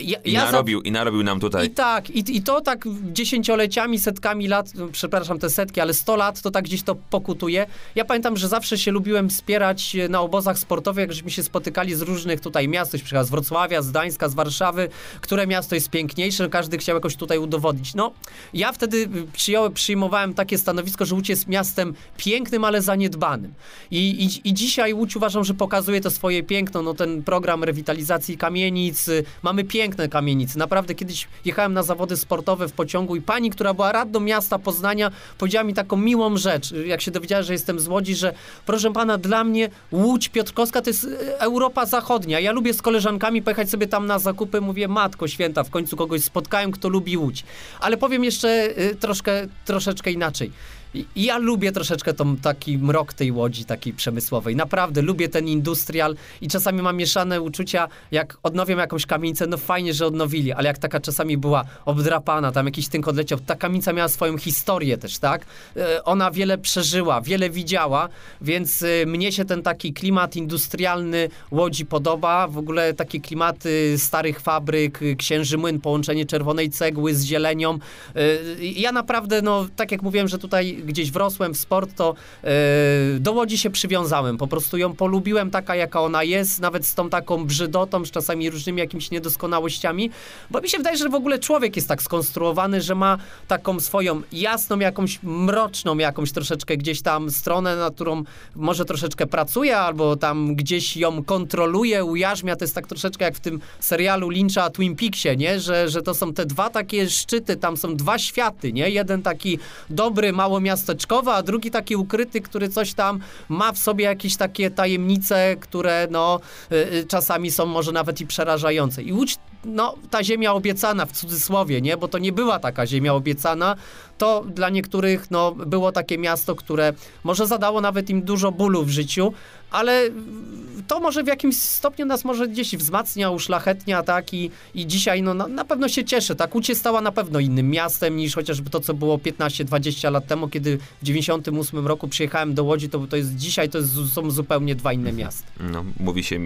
Ja, I, ja narobił, za... I narobił nam tutaj. I tak, i, i to tak dziesięcioleciami, setkami lat, przepraszam te setki, ale sto lat to tak gdzieś to pokutuje. Ja pamiętam, że zawsze się lubiłem wspierać na obozach sportowych, jak żeśmy się spotykali z różnych tutaj miast, z Wrocławia, z Gdańska, z Warszawy, które miasto jest piękniejsze, każdy chciał jakoś tutaj udowodnić. No, ja wtedy przyjąłem, przyjmowałem takie stanowisko, że Łódź jest miastem pięknym, ale zaniedbanym. I, i, I dzisiaj Łódź uważam, że pokazuje to swoje piękno. No ten program rewitalizacji kamienic, mamy piękne kamienice. Naprawdę kiedyś jechałem na zawody sportowe w pociągu i pani, która była radną miasta Poznania, powiedziała mi taką miłą rzecz, jak się dowiedziała, że jestem z Łodzi, że proszę pana, dla mnie Łódź Piotrkowska to jest e, Europa Zachodnia. Ja lubię z koleżankami pojechać sobie tam na zakupy, mówię, matko święta, w końcu kogoś spotkałem, kto lubi Łódź. Ale powiem jeszcze y, troszkę, troszeczkę inaczej. Ja lubię troszeczkę tą, taki mrok tej łodzi takiej przemysłowej. Naprawdę lubię ten industrial i czasami mam mieszane uczucia, jak odnowią jakąś kamienicę, no fajnie, że odnowili, ale jak taka czasami była obdrapana, tam jakiś tynk odleciał, ta kamienica miała swoją historię też, tak? E, ona wiele przeżyła, wiele widziała, więc e, mnie się ten taki klimat industrialny Łodzi podoba. W ogóle takie klimaty starych fabryk, księży młyn, połączenie czerwonej cegły z zielenią. E, ja naprawdę, no tak jak mówiłem, że tutaj gdzieś wrosłem w sport, to yy, do Łodzi się przywiązałem. Po prostu ją polubiłem taka, jaka ona jest, nawet z tą taką brzydotą, z czasami różnymi jakimiś niedoskonałościami, bo mi się wydaje, że w ogóle człowiek jest tak skonstruowany, że ma taką swoją jasną, jakąś mroczną, jakąś troszeczkę gdzieś tam stronę, na którą może troszeczkę pracuje, albo tam gdzieś ją kontroluje, ujarzmia. To jest tak troszeczkę jak w tym serialu Lyncha Twin Peaksie, nie? Że, że to są te dwa takie szczyty, tam są dwa światy, nie? Jeden taki dobry, mało miasto miasteczkowy, a drugi taki ukryty, który coś tam ma w sobie jakieś takie tajemnice, które no y, y, czasami są może nawet i przerażające. I Łódź, no ta ziemia obiecana w cudzysłowie, nie? Bo to nie była taka ziemia obiecana, to dla niektórych no było takie miasto, które może zadało nawet im dużo bólu w życiu, ale to może w jakimś stopniu nas może gdzieś wzmacnia, uszlachetnia, tak, i, i dzisiaj no, na, na pewno się cieszę, tak, Łódź stała na pewno innym miastem niż chociażby to, co było 15-20 lat temu, kiedy w 98 roku przyjechałem do Łodzi, to, to jest dzisiaj, to jest, są zupełnie dwa inne miasta. No, mówi się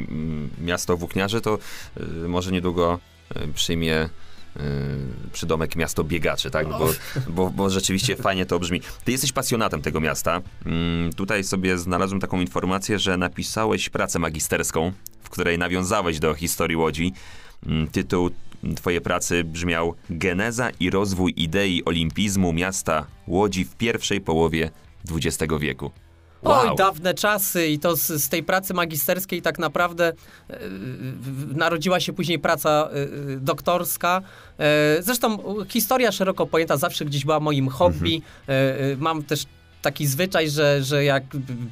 miasto włókniarzy, to y, może niedługo y, przyjmie przydomek miasto biegaczy, tak? Bo, bo, bo, rzeczywiście fajnie to brzmi. Ty jesteś pasjonatem tego miasta. Mm, tutaj sobie znalazłem taką informację, że napisałeś pracę magisterską, w której nawiązałeś do historii Łodzi. Mm, tytuł twojej pracy brzmiał Geneza i rozwój idei olimpizmu miasta Łodzi w pierwszej połowie XX wieku. Wow. Oj, dawne czasy i to z, z tej pracy magisterskiej tak naprawdę e, narodziła się później praca e, doktorska. E, zresztą historia szeroko pojęta zawsze gdzieś była moim hobby. Mhm. mam też taki zwyczaj, że, że jak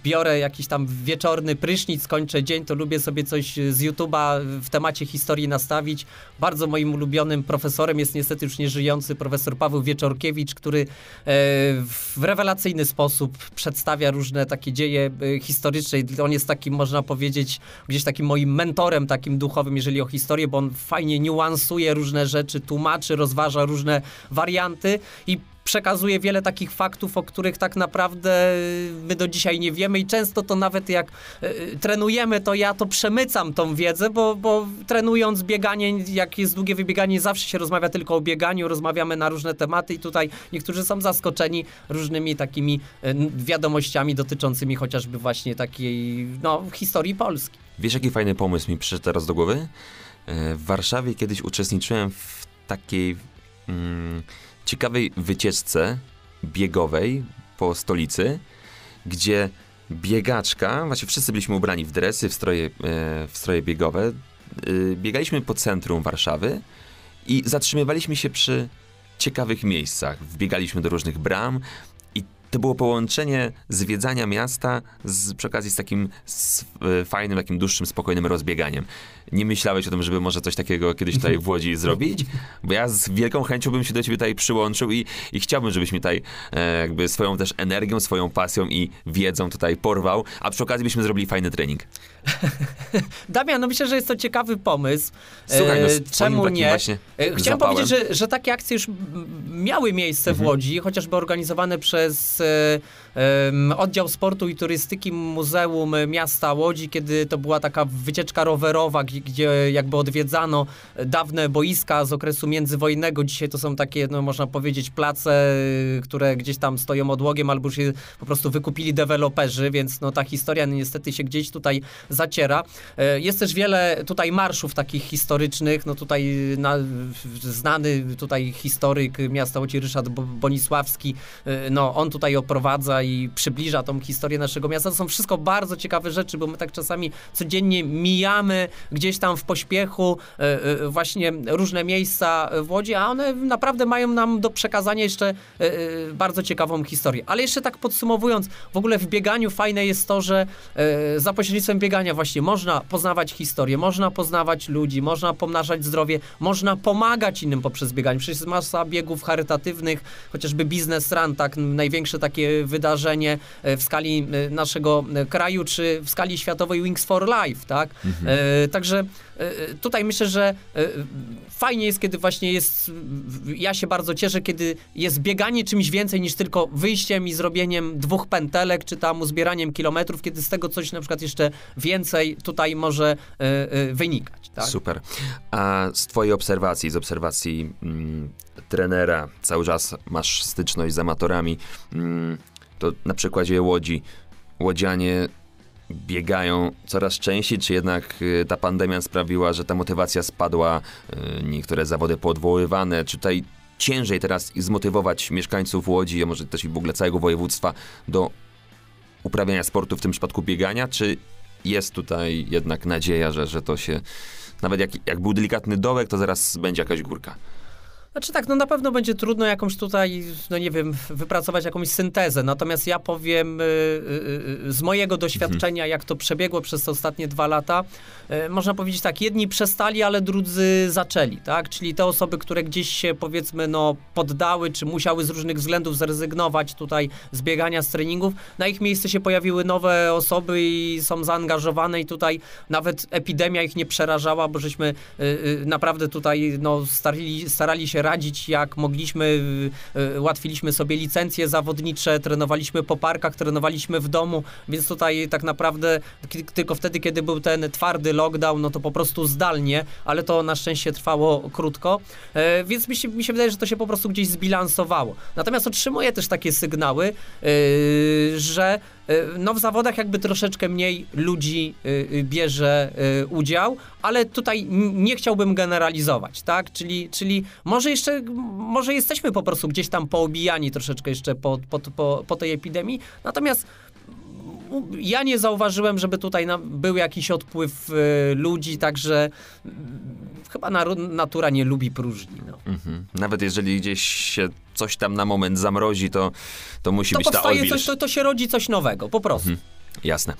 biorę jakiś tam wieczorny prysznic, kończę dzień, to lubię sobie coś z YouTube'a w temacie historii nastawić. Bardzo moim ulubionym profesorem jest niestety już nieżyjący profesor Paweł Wieczorkiewicz, który e, w rewelacyjny sposób przedstawia różne takie dzieje e, historyczne. On jest takim, można powiedzieć, gdzieś takim moim mentorem takim duchowym, jeżeli o historię, bo on fajnie niuansuje różne rzeczy, tłumaczy, rozważa różne warianty i przekazuje wiele takich faktów, o których tak naprawdę my do dzisiaj nie wiemy i często to nawet jak y, trenujemy, to ja to przemycam tą wiedzę, bo, bo trenując bieganie, jak jest długie wybieganie, zawsze się rozmawia tylko o bieganiu, rozmawiamy na różne tematy i tutaj niektórzy są zaskoczeni różnymi takimi y, wiadomościami dotyczącymi chociażby właśnie takiej, no, historii Polski. Wiesz, jaki fajny pomysł mi przyszedł teraz do głowy? W Warszawie kiedyś uczestniczyłem w takiej... Mm, ciekawej wycieczce biegowej po stolicy, gdzie biegaczka, właśnie wszyscy byliśmy ubrani w dresy, w stroje, e, w stroje biegowe, e, biegaliśmy po centrum Warszawy i zatrzymywaliśmy się przy ciekawych miejscach. Wbiegaliśmy do różnych bram, to było połączenie zwiedzania miasta z, przy okazji z takim z, e, fajnym, takim dłuższym, spokojnym rozbieganiem. Nie myślałeś o tym, żeby może coś takiego kiedyś tutaj w Łodzi zrobić? Bo ja z wielką chęcią bym się do ciebie tutaj przyłączył i, i chciałbym, żebyś mi tutaj e, jakby swoją też energią, swoją pasją i wiedzą tutaj porwał, a przy okazji byśmy zrobili fajny trening. Damian, no myślę, że jest to ciekawy pomysł. Słuchaj, no, e, Czemu nie? E, chciałem zapałem. powiedzieć, że, że takie akcje już miały miejsce mhm. w Łodzi, chociażby organizowane przez oddział sportu i turystyki Muzeum Miasta Łodzi, kiedy to była taka wycieczka rowerowa, gdzie jakby odwiedzano dawne boiska z okresu międzywojennego. Dzisiaj to są takie, no można powiedzieć, place, które gdzieś tam stoją odłogiem albo już je po prostu wykupili deweloperzy, więc no ta historia niestety się gdzieś tutaj zaciera. E, jest też wiele tutaj marszów takich historycznych, no tutaj na, znany tutaj historyk miasta Łodzi Ryszard Bonisławski, e, no on tutaj oprowadza i przybliża tą historię naszego miasta. To są wszystko bardzo ciekawe rzeczy, bo my tak czasami codziennie mijamy gdzieś tam w pośpiechu e, właśnie różne miejsca w Łodzi, a one naprawdę mają nam do przekazania jeszcze bardzo ciekawą historię. Ale jeszcze tak podsumowując, w ogóle w bieganiu fajne jest to, że za pośrednictwem biegania biegania właśnie można poznawać historię, można poznawać ludzi, można pomnażać zdrowie, można pomagać innym poprzez bieganie. Przecież jest masa biegów charytatywnych, chociażby Business Run, tak, największe takie wydarzenie e, w skali e, naszego e, kraju, czy w skali światowej Wings for Life, tak? Mhm. Także tutaj myślę, że fajnie jest, kiedy właśnie jest, ja się bardzo cieszę, kiedy jest bieganie czymś więcej niż tylko wyjściem i zrobieniem dwóch pętelek, czy tam uzbieraniem kilometrów, kiedy z tego coś na przykład jeszcze więcej tutaj może wynikać. Tak? Super. A z twojej obserwacji, z obserwacji mm, trenera, cały czas masz styczność z amatorami, mm, to na przykładzie Łodzi, Łodzianie biegają coraz częściej, czy jednak y, ta pandemia sprawiła, że ta motywacja spadła, y, niektóre zawody poodwoływane, czy tutaj ciężej teraz zmotywować mieszkańców Łodzi, a może też i w ogóle całego województwa do uprawiania sportu, w tym przypadku biegania, czy jest tutaj jednak nadzieja, że, że to się, nawet jak, jak był delikatny dołek, to zaraz będzie jakaś górka? Znaczy tak, no na pewno będzie trudno jakąś tutaj, no nie wiem, wypracować jakąś syntezę. Natomiast ja powiem y, y, y, z mojego doświadczenia, jak to przebiegło przez te ostatnie dwa lata, y, można powiedzieć tak, jedni przestali, ale drudzy zaczęli, tak? Czyli te osoby, które gdzieś się powiedzmy, no poddały, czy musiały z różnych względów zrezygnować tutaj z biegania, z treningów, na ich miejsce się pojawiły nowe osoby i są zaangażowane i tutaj nawet epidemia ich nie przerażała, bo żeśmy y, y, naprawdę tutaj, no starali, starali się radzić jak mogliśmy, y, y, ułatwiliśmy sobie licencje zawodnicze, trenowaliśmy po parkach, trenowaliśmy w domu, więc tutaj tak naprawdę tylko wtedy, kiedy był ten twardy lockdown, no to po prostu zdalnie, ale to na szczęście trwało krótko, e, więc mi się, mi się wydaje, że to się po prostu gdzieś zbilansowało. Natomiast otrzymuję też takie sygnały, y, że no w zawodach jakby troszeczkę mniej ludzi bierze udział, ale tutaj nie chciałbym generalizować, tak? Czyli, czyli może jeszcze, może jesteśmy po prostu gdzieś tam poobijani troszeczkę jeszcze po, po, po, po tej epidemii, natomiast ja nie zauważyłem, żeby tutaj był jakiś odpływ ludzi, także chyba na, natura nie lubi próżni. No. Mhm. Nawet jeżeli gdzieś się coś tam na moment zamrozi, to, to musi to być ta odwilż. Coś, to, to się rodzi coś nowego, po prostu. Mhm. Jasne.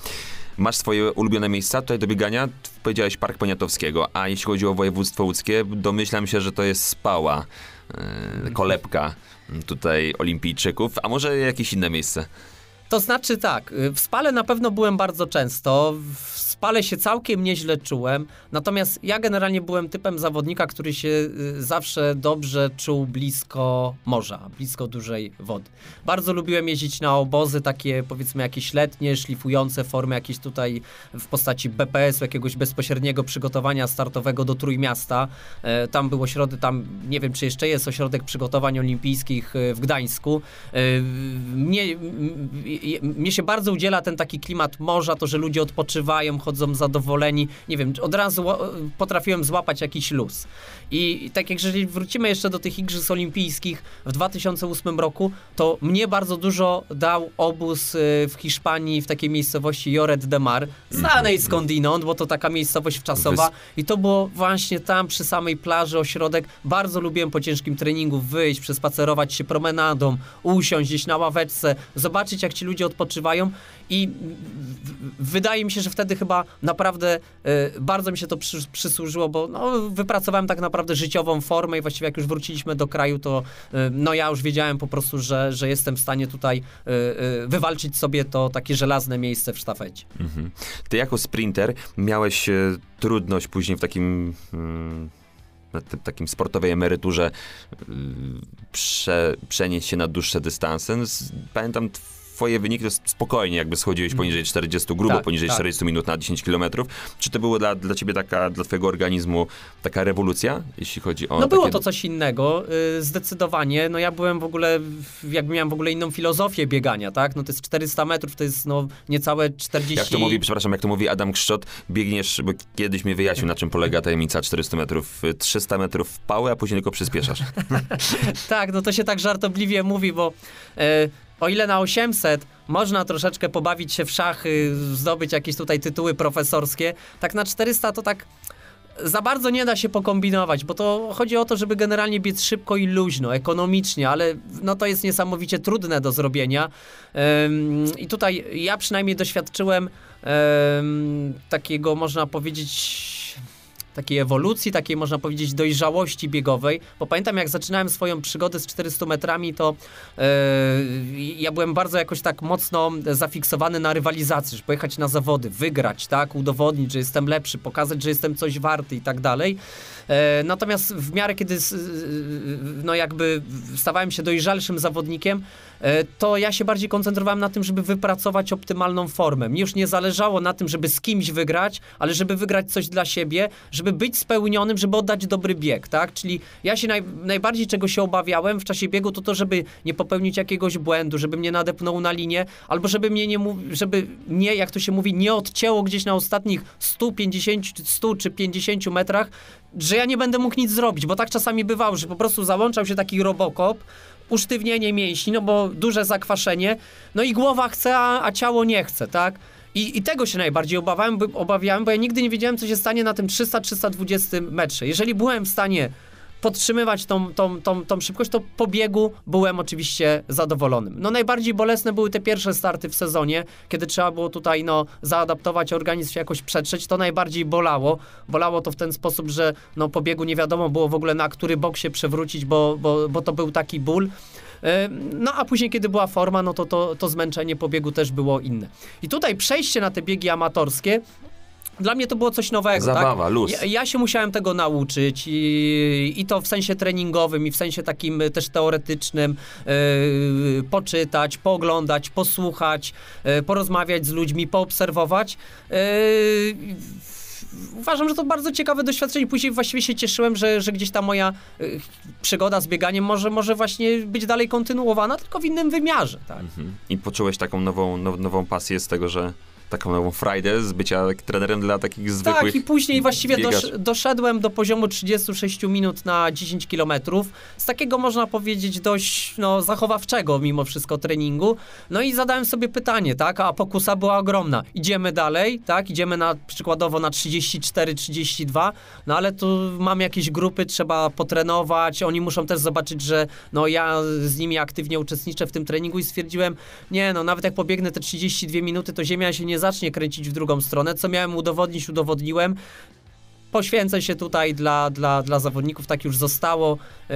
Masz swoje ulubione miejsca tutaj do biegania? Powiedziałeś Park Poniatowskiego, a jeśli chodzi o województwo łódzkie, domyślam się, że to jest Spała, yy, kolebka tutaj olimpijczyków, a może jakieś inne miejsce? To znaczy tak, w Spale na pewno byłem bardzo często, w Spale się całkiem nieźle czułem, natomiast ja generalnie byłem typem zawodnika, który się y, zawsze dobrze czuł blisko morza, blisko dużej wody. Bardzo lubiłem jeździć na obozy takie powiedzmy jakieś letnie, szlifujące formy jakieś tutaj w postaci BPS-u, jakiegoś bezpośredniego przygotowania startowego do Trójmiasta. E, tam był ośrodek, tam nie wiem czy jeszcze jest ośrodek przygotowań olimpijskich e, w Gdańsku. E, mnie, mnie się bardzo udziela ten taki klimat morza, to, że ludzie odpoczywają, chodzą zadowoleni. Nie wiem, od razu potrafiłem złapać jakiś luz. I tak jak jeżeli wrócimy jeszcze do tych Igrzysk Olimpijskich w 2008 roku, to mnie bardzo dużo dał obóz y, w Hiszpanii, w takiej miejscowości Joret de Mar, znanej skądinąd, bo to taka miejscowość wczasowa. I to było właśnie tam przy samej plaży, ośrodek. Bardzo lubiłem po ciężkim treningu wyjść, przespacerować się promenadą, usiąść gdzieś na ławeczce, zobaczyć jak ci ludzie odpoczywają. I wydaje mi się, że wtedy chyba naprawdę y, bardzo mi się to przy, przysłużyło, bo no, wypracowałem tak naprawdę życiową formę i właściwie jak już wróciliśmy do kraju, to y, no ja już wiedziałem po prostu, że, że jestem w stanie tutaj y, y wywalczyć sobie to takie żelazne miejsce w sztafecie. Mhm. Ty jako sprinter miałeś y, trudność później w takim mm, na takim sportowej emeryturze prze, przenieść się na dłuższe dystanse. Pamiętam twoje wyniki to spokojnie jakby schodziłeś mm. poniżej 40, grubo tak, poniżej tak. 40 minut na 10 kilometrów. Czy to było dla, dla ciebie taka, dla twojego organizmu taka rewolucja, jeśli chodzi o... No takie... było to coś innego, yy, zdecydowanie. No ja byłem w ogóle, jakby miałem w ogóle inną filozofię biegania, tak? No to jest 400 metrów, to jest no niecałe 40... Jak to mówi, przepraszam, jak to mówi Adam Krzczot, biegniesz, bo kiedyś mi wyjaśnił, na czym polega tajemnica 400 metrów. 300 metrów w pałę, a później tylko przyspieszasz. tak, no to się tak żartobliwie mówi, bo... Yy, o ile na 800 można troszeczkę pobawić się w szachy, zdobyć jakieś tutaj tytuły profesorskie, tak na 400 to tak za bardzo nie da się pokombinować, bo to chodzi o to, żeby generalnie biec szybko i luźno, ekonomicznie, ale no to jest niesamowicie trudne do zrobienia. Um, I tutaj ja przynajmniej doświadczyłem um, takiego, można powiedzieć, takiej ewolucji, takiej można powiedzieć dojrzałości biegowej, bo pamiętam jak zaczynałem swoją przygodę z 400 metrami, to yy, ja byłem bardzo jakoś tak mocno zafiksowany na rywalizacji, żeby pojechać na zawody, wygrać, tak, udowodnić, że jestem lepszy, pokazać, że jestem coś warty i tak dalej. E, natomiast w miarę, kiedy no jakby stawałem się dojrzalszym zawodnikiem, e, to ja się bardziej koncentrowałem na tym, żeby wypracować optymalną formę. Mnie już nie zależało na tym, żeby z kimś wygrać, ale żeby wygrać coś dla siebie, żeby być spełnionym, żeby oddać dobry bieg, tak? Czyli ja się naj, najbardziej czego się obawiałem w czasie biegu, to to, żeby nie popełnić jakiegoś błędu, żeby mnie nadepnął na linię, albo żeby mnie nie żeby mnie, jak to się mówi, nie odcięło gdzieś na ostatnich 150, 100 czy 50 metrach, że ja nie będę mógł nic zrobić, bo tak czasami bywało, że po prostu załączał się taki robokop, usztywnienie mięśni, no bo duże zakwaszenie, no i głowa chce, a, a ciało nie chce, tak? I, I, tego się najbardziej obawiałem, obawiałem, bo ja nigdy nie wiedziałem, co się stanie na tym 300-320 metrze. Jeżeli byłem w stanie podtrzymywać tą, tą, tą, tą szybkość, to po biegu byłem oczywiście zadowolonym. No najbardziej bolesne były te pierwsze starty w sezonie, kiedy trzeba było tutaj no, zaadaptować organizm się jakoś przetrzeć, to najbardziej bolało. Bolało to w ten sposób, że no, po biegu nie wiadomo było w ogóle na który bok się przewrócić, bo, bo, bo to był taki ból. E, no a później, kiedy była forma, no to, to to zmęczenie po biegu też było inne. I tutaj przejście na te biegi amatorskie dla mnie to było coś nowego. Zabawa, tak? luz. Ja, ja, się musiałem tego nauczyć i, i, to w sensie treningowym, i w sensie takim też teoretycznym. Yy, poczytać, pooglądać, posłuchać, yy, porozmawiać z ludźmi, poobserwować. Yy, uważam, że to bardzo ciekawe doświadczenie. Później właściwie się cieszyłem, że, że gdzieś ta moja przygoda z bieganiem może, może właśnie być dalej kontynuowana, tylko w innym wymiarze. Tak? Mhm. I poczułeś taką nową, now, nową pasję z tego, że taką nową frajdę z bycia trenerem dla takich zwykłych Tak, i później właściwie dosz, doszedłem do poziomu 36 minut na 10 kilometrów. Z takiego, można powiedzieć, dość no, zachowawczego mimo wszystko treningu. No i zadałem sobie pytanie, tak, a pokusa była ogromna. Idziemy dalej, tak, idziemy na przykładowo na 34-32, no ale tu mam jakieś grupy, trzeba potrenować, oni muszą też zobaczyć, że no ja z nimi aktywnie uczestniczę w tym treningu i stwierdziłem, nie no, nawet jak pobiegnę te 32 minuty, to ziemia się nie nie zacznie kręcić w drugą stronę. Co miałem udowodnić, udowodniłem. Poświęcę się tutaj dla, dla, dla zawodników, tak już zostało. Yy,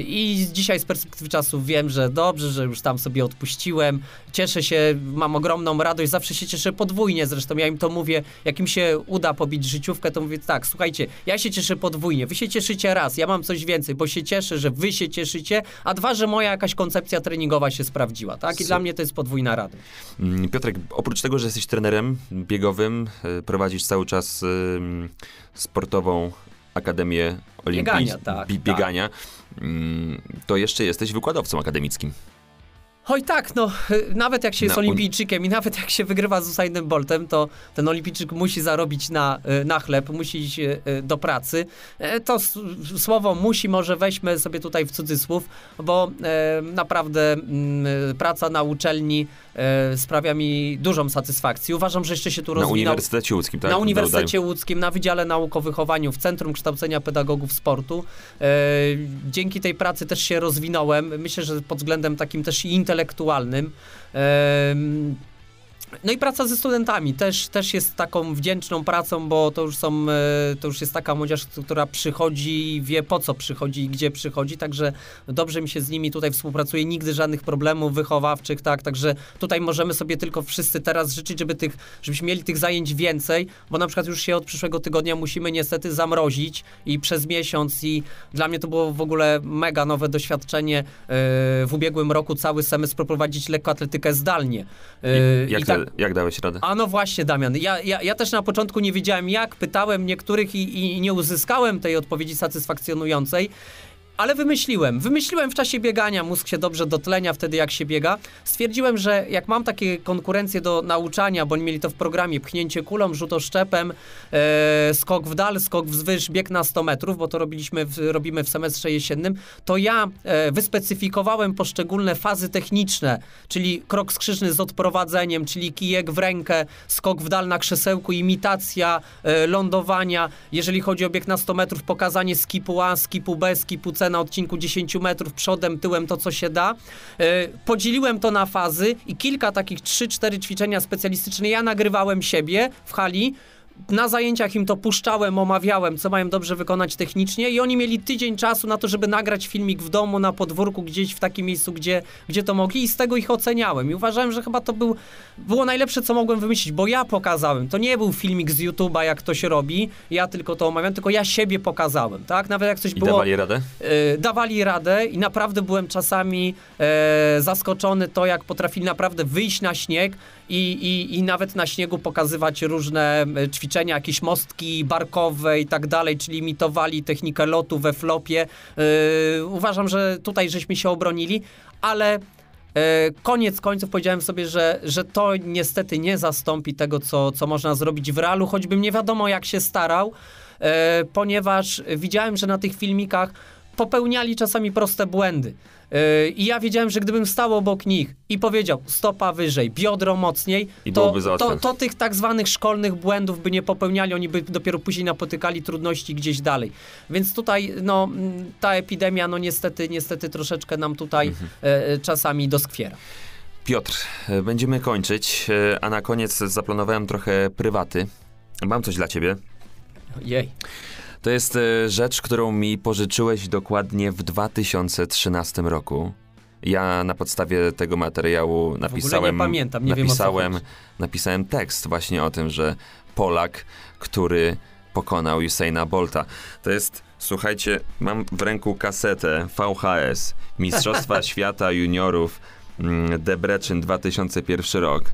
i dzisiaj z perspektywy czasu wiem, że dobrze, że już tam sobie odpuściłem, cieszę się, mam ogromną radość, zawsze się cieszę podwójnie, zresztą ja im to mówię, jak im się uda pobić życiówkę, to mówię tak, słuchajcie, ja się cieszę podwójnie, wy się cieszycie raz, ja mam coś więcej, bo się cieszę, że wy się cieszycie, a dwa, że moja jakaś koncepcja treningowa się sprawdziła, tak? I dla mnie to jest podwójna radość. Mm, Piotrek, oprócz tego, że jesteś trenerem biegowym, y, prowadzisz cały czas sportową Akademię Olimpijską, biegania, tak, biegania tak. To jeszcze jesteś wykładowcą akademickim. Oj tak, no nawet jak się jest olimpijczykiem i nawet jak się wygrywa z Usainem Boltem, to ten olimpijczyk musi zarobić na, y, na chleb, musi iść y, do pracy. E, to słowo musi może weźmy sobie tutaj w cudzysłów, bo e, naprawdę mm, praca na uczelni e, sprawia mi dużą satysfakcję. Uważam, że jeszcze się tu rozwinął. Na Uniwersytecie Łódzkim, tak? Na Uniwersytecie Łódzkim, na Wydziale Nauk o Wychowaniu, w Centrum Kształcenia Pedagogów Sportu. Dzięki tej pracy też się rozwinąłem. Myślę, że pod względem takim też intelektualnym intelektualnym. No i praca ze studentami też, też jest taką wdzięczną pracą, bo to już są, e, to już jest taka młodzież, która przychodzi i wie po co przychodzi i gdzie przychodzi, także dobrze mi się z nimi tutaj współpracuje, nigdy żadnych problemów wychowawczych, tak, także tutaj możemy sobie tylko wszyscy teraz życzyć, żeby tych, żebyśmy mieli tych zajęć więcej, bo na przykład już się od przyszłego tygodnia musimy niestety zamrozić i przez miesiąc. I dla mnie to było w ogóle mega nowe doświadczenie e, w ubiegłym roku cały semestr prowadzić lekkoatletykę zdalnie. E, I, jak, I tak, jak dałeś radę? A no właśnie, Damian. Ja, ja, ja też na początku nie wiedziałem jak, pytałem niektórych i, i nie uzyskałem tej odpowiedzi satysfakcjonującej ale wymyśliłem. Wymyśliłem w czasie biegania, mózg się dobrze dotlenia wtedy jak się biega. Stwierdziłem, że jak mam takie konkurencje do nauczania, bo oni mieli to w programie, pchnięcie kulą, rzut oszczepem, e, skok w dal, skok wzwyż, bieg na 100 metrów, bo to robiliśmy robimy w semestrze jesiennym, to ja e, wyspecyfikowałem poszczególne fazy techniczne, czyli krok skrzyżny z odprowadzeniem, czyli kijek w rękę, skok w dal na krzesełku, imitacja e, lądowania. Jeżeli chodzi o bieg na 100 metrów, pokazanie skipu A, skipu B, skipu C, na odcinku 10 metrów przodem, tyłem, to co się da. E, podzieliłem to na fazy i kilka takich 3-4 ćwiczenia specjalistyczne ja nagrywałem siebie w hali na zajęciach im to puszczałem, omawiałem, co mają dobrze wykonać technicznie i oni mieli tydzień czasu na to, żeby nagrać filmik w domu, na podwórku, gdzieś w takim miejscu, gdzie, gdzie to mogli i z tego ich oceniałem. I uważałem, że chyba to był, było najlepsze, co mogłem wymyślić, bo ja pokazałem. To nie był filmik z YouTube'a, jak to się robi, ja tylko to omawiam, tylko ja siebie pokazałem, tak? Nawet jak coś I było... dawali radę? E, dawali radę i naprawdę byłem czasami e, zaskoczony to, jak potrafili naprawdę wyjść na śnieg i, i, i nawet na śniegu pokazywać różne ćwiczenia ćwiczenia, jakieś mostki barkowe i tak dalej, czyli imitowali technikę lotu we flopie. Yy, uważam, że tutaj żeśmy się obronili, ale yy, koniec końców powiedziałem sobie, że, że to niestety nie zastąpi tego, co, co można zrobić w realu, choćbym nie wiadomo jak się starał, ponieważ widziałem, że na tych filmikach popełniali czasami proste błędy. Yy, I ja wiedziałem, że gdybym stał obok nich i powiedział stopa wyżej, biodro mocniej, to, to, to tych tak zwanych szkolnych błędów by nie popełniali, oni by dopiero później napotykali trudności gdzieś dalej. Więc tutaj no, ta epidemia no niestety, niestety troszeczkę nam tutaj Mhm. e, e, czasami doskwiera. Piotr, e, będziemy kończyć, a na koniec zaplanowałem trochę prywaty. Mam coś dla ciebie. Jej. To jest e, rzecz, którą mi pożyczyłeś dokładnie w 2013 roku. Ja na podstawie tego materiału napisałem. pamiętam, nie wiem, o co napisałem, chodzi. napisałem tekst właśnie o tym, że Polak, który pokonał Usaina Bolta. To jest, słuchajcie, mam w ręku kasetę VHS Mistrzostwa Świata Juniorów mm, Debrecen 2001 rok.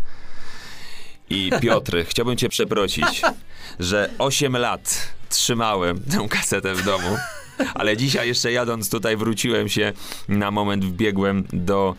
I Piotr, chciałbym cię przeprosić, że 8 lat trzymałem tę kasetę w domu. Ale dzisiaj jeszcze jadąc tutaj wróciłem się na moment, wbiegłem do,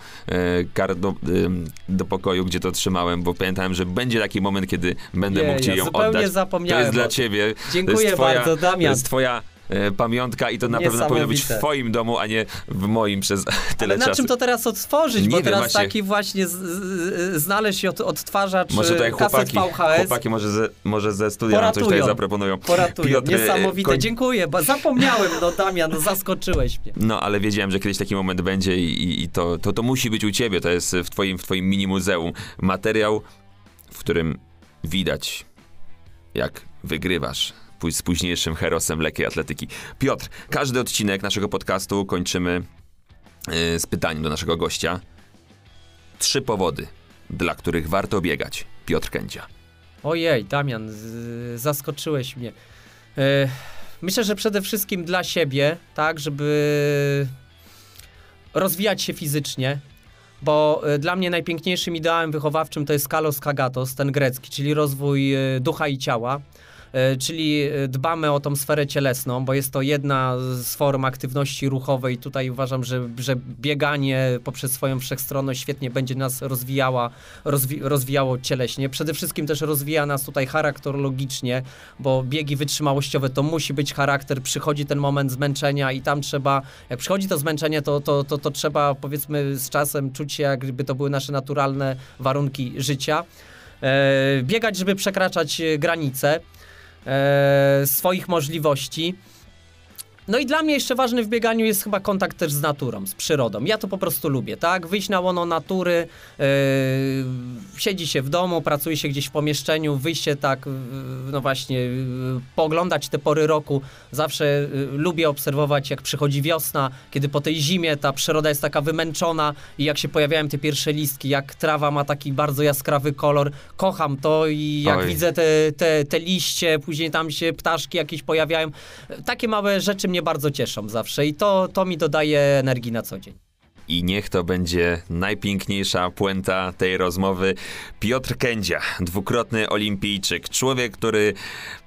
e, do, em, do pokoju, gdzie to trzymałem, bo pamiętałem, że będzie taki moment, kiedy będę mógł ci ja ją zupełnie oddać. To zapomniałem jest o dla ciebie. to Dziękuję jest twoja, bardzo, Damian. To jest twoja e, pamiątka i to na pewno powinno być w twoim domu, a nie w moim przez tyle Ale na czasu. czym to teraz otworzyć? Nie bo wiem, teraz właśnie. taki właśnie z, z, znaleźć od, odtwarzacz Może tutaj kaset chłopaki, VHS. chłopaki może ze, może ze studia nam coś Poratują. tutaj zaproponują. Poratuję. Piotr, e, Niesamowite. koń- Dziękuję, bo zapomniałem, no Damian, no zaskoczyłeś mnie. No, ale wiedziałem, że kiedyś taki moment będzie i, i, to, to, to musi być u ciebie. To jest w twoim, w twoim mini muzeum. Materiał, w którym widać, jak wygrywasz z późniejszym herosem lekkiej atletyki. Piotr, każdy odcinek naszego podcastu kończymy yy, z pytaniem do naszego gościa. Trzy powody, dla których warto biegać. Piotr Kędzia. Ojej, Damian, zaskoczyłeś mnie. E, myślę, że przede wszystkim dla siebie, tak, żeby rozwijać się fizycznie, bo e, dla mnie najpiękniejszym ideałem wychowawczym to jest kalos kagatos, ten grecki, czyli rozwój ducha i ciała. E, Czyli e, dbamy o tą sferę cielesną, bo jest to jedna z form aktywności ruchowej. Tutaj uważam, że, że bieganie poprzez swoją wszechstronność świetnie będzie nas rozwijała, rozwi rozwijało cieleśnie. Przede wszystkim też rozwija nas tutaj charakterologicznie, bo biegi wytrzymałościowe to musi być charakter. Przychodzi ten moment zmęczenia i tam trzeba, jak przychodzi to zmęczenie, to, to, to, to trzeba powiedzmy z czasem czuć się, jakby to były nasze naturalne warunki życia. E, biegać, żeby przekraczać granice swoich możliwości. No i dla mnie jeszcze ważny w bieganiu jest chyba kontakt też z naturą, z przyrodą. Ja to po prostu lubię, tak? Wyjść na łono natury, yy, siedzi się w domu, pracuje się gdzieś w pomieszczeniu, wyjście tak, yy, no właśnie, yy, pooglądać te pory roku. Zawsze yy, lubię obserwować, jak przychodzi wiosna, kiedy po tej zimie ta przyroda jest taka wymęczona i jak się pojawiają te pierwsze listki, jak trawa ma taki bardzo jaskrawy kolor. Kocham to i jak Oj. widzę te, te, te liście, później tam się ptaszki jakieś pojawiają. Takie małe rzeczy mnie bardzo cieszą zawsze i to, to mi dodaje energii na co dzień. I niech to będzie najpiękniejsza puenta tej rozmowy. Piotr Kędzia, dwukrotny olimpijczyk, człowiek, który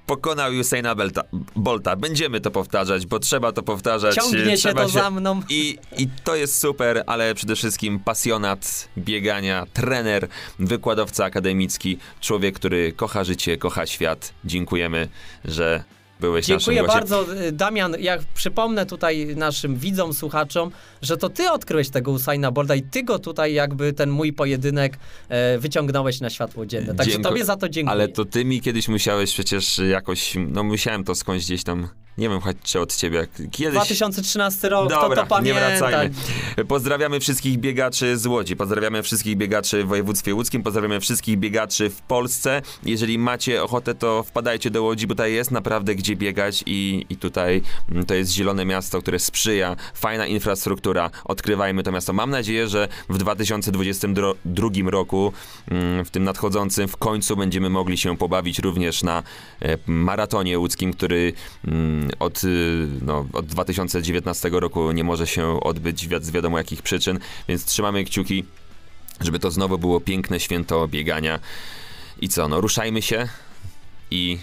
pokonał Usaina Belta, Bolta. Będziemy to powtarzać, bo trzeba to powtarzać. Ciągnie się trzeba to za mną. I, I to jest super, ale przede wszystkim pasjonat biegania, trener, wykładowca akademicki, człowiek, który kocha życie, kocha świat. Dziękujemy, że byłeś Dziękuję naszym gościem. bardzo, y, Damian. Jak przypomnę tutaj naszym widzom, słuchaczom, że to ty odkryłeś tego Usaina Bolta i ty go tutaj jakby ten mój pojedynek e, wyciągnąłeś na światło dzienne. Także Dziękuję. tobie za to dziękuję. Ale to ty mi kiedyś musiałeś przecież jakoś, no musiałem to skądś gdzieś tam, nie wiem, choć czy od ciebie, kiedyś... 2013 rok, Dobra, kto to pamięta? nie wracajmy. Pozdrawiamy wszystkich biegaczy z Łodzi, pozdrawiamy wszystkich biegaczy w województwie łódzkim, pozdrawiamy wszystkich biegaczy w Polsce. Jeżeli macie ochotę, to wpadajcie do Łodzi, bo tutaj jest naprawdę gdzie biegać i, i tutaj mm, to jest zielone miasto, które sprzyja, fajna infrastruktura, odkrywajmy to miasto. Mam nadzieję, że w 2022 roku, mm, w tym nadchodzącym, w końcu będziemy mogli się pobawić również na e, maratonie łódzkim, który mm, od, y, no, od 2019 roku nie może się odbyć z wiadomo jakich przyczyn, więc trzymamy kciuki, żeby to znowu było piękne święto biegania. I co, no ruszajmy się i,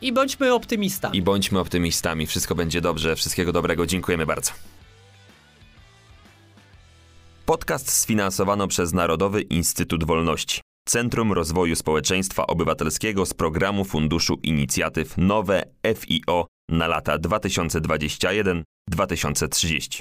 I bądźmy optymistami. i bądźmy optymistami. Wszystko będzie dobrze, wszystkiego dobrego. Dziękujemy bardzo. Podcast sfinansowano przez Narodowy Instytut Wolności. Centrum Rozwoju Społeczeństwa Obywatelskiego z programu Funduszu Inicjatyw Nowe FIO na lata 2021-2030.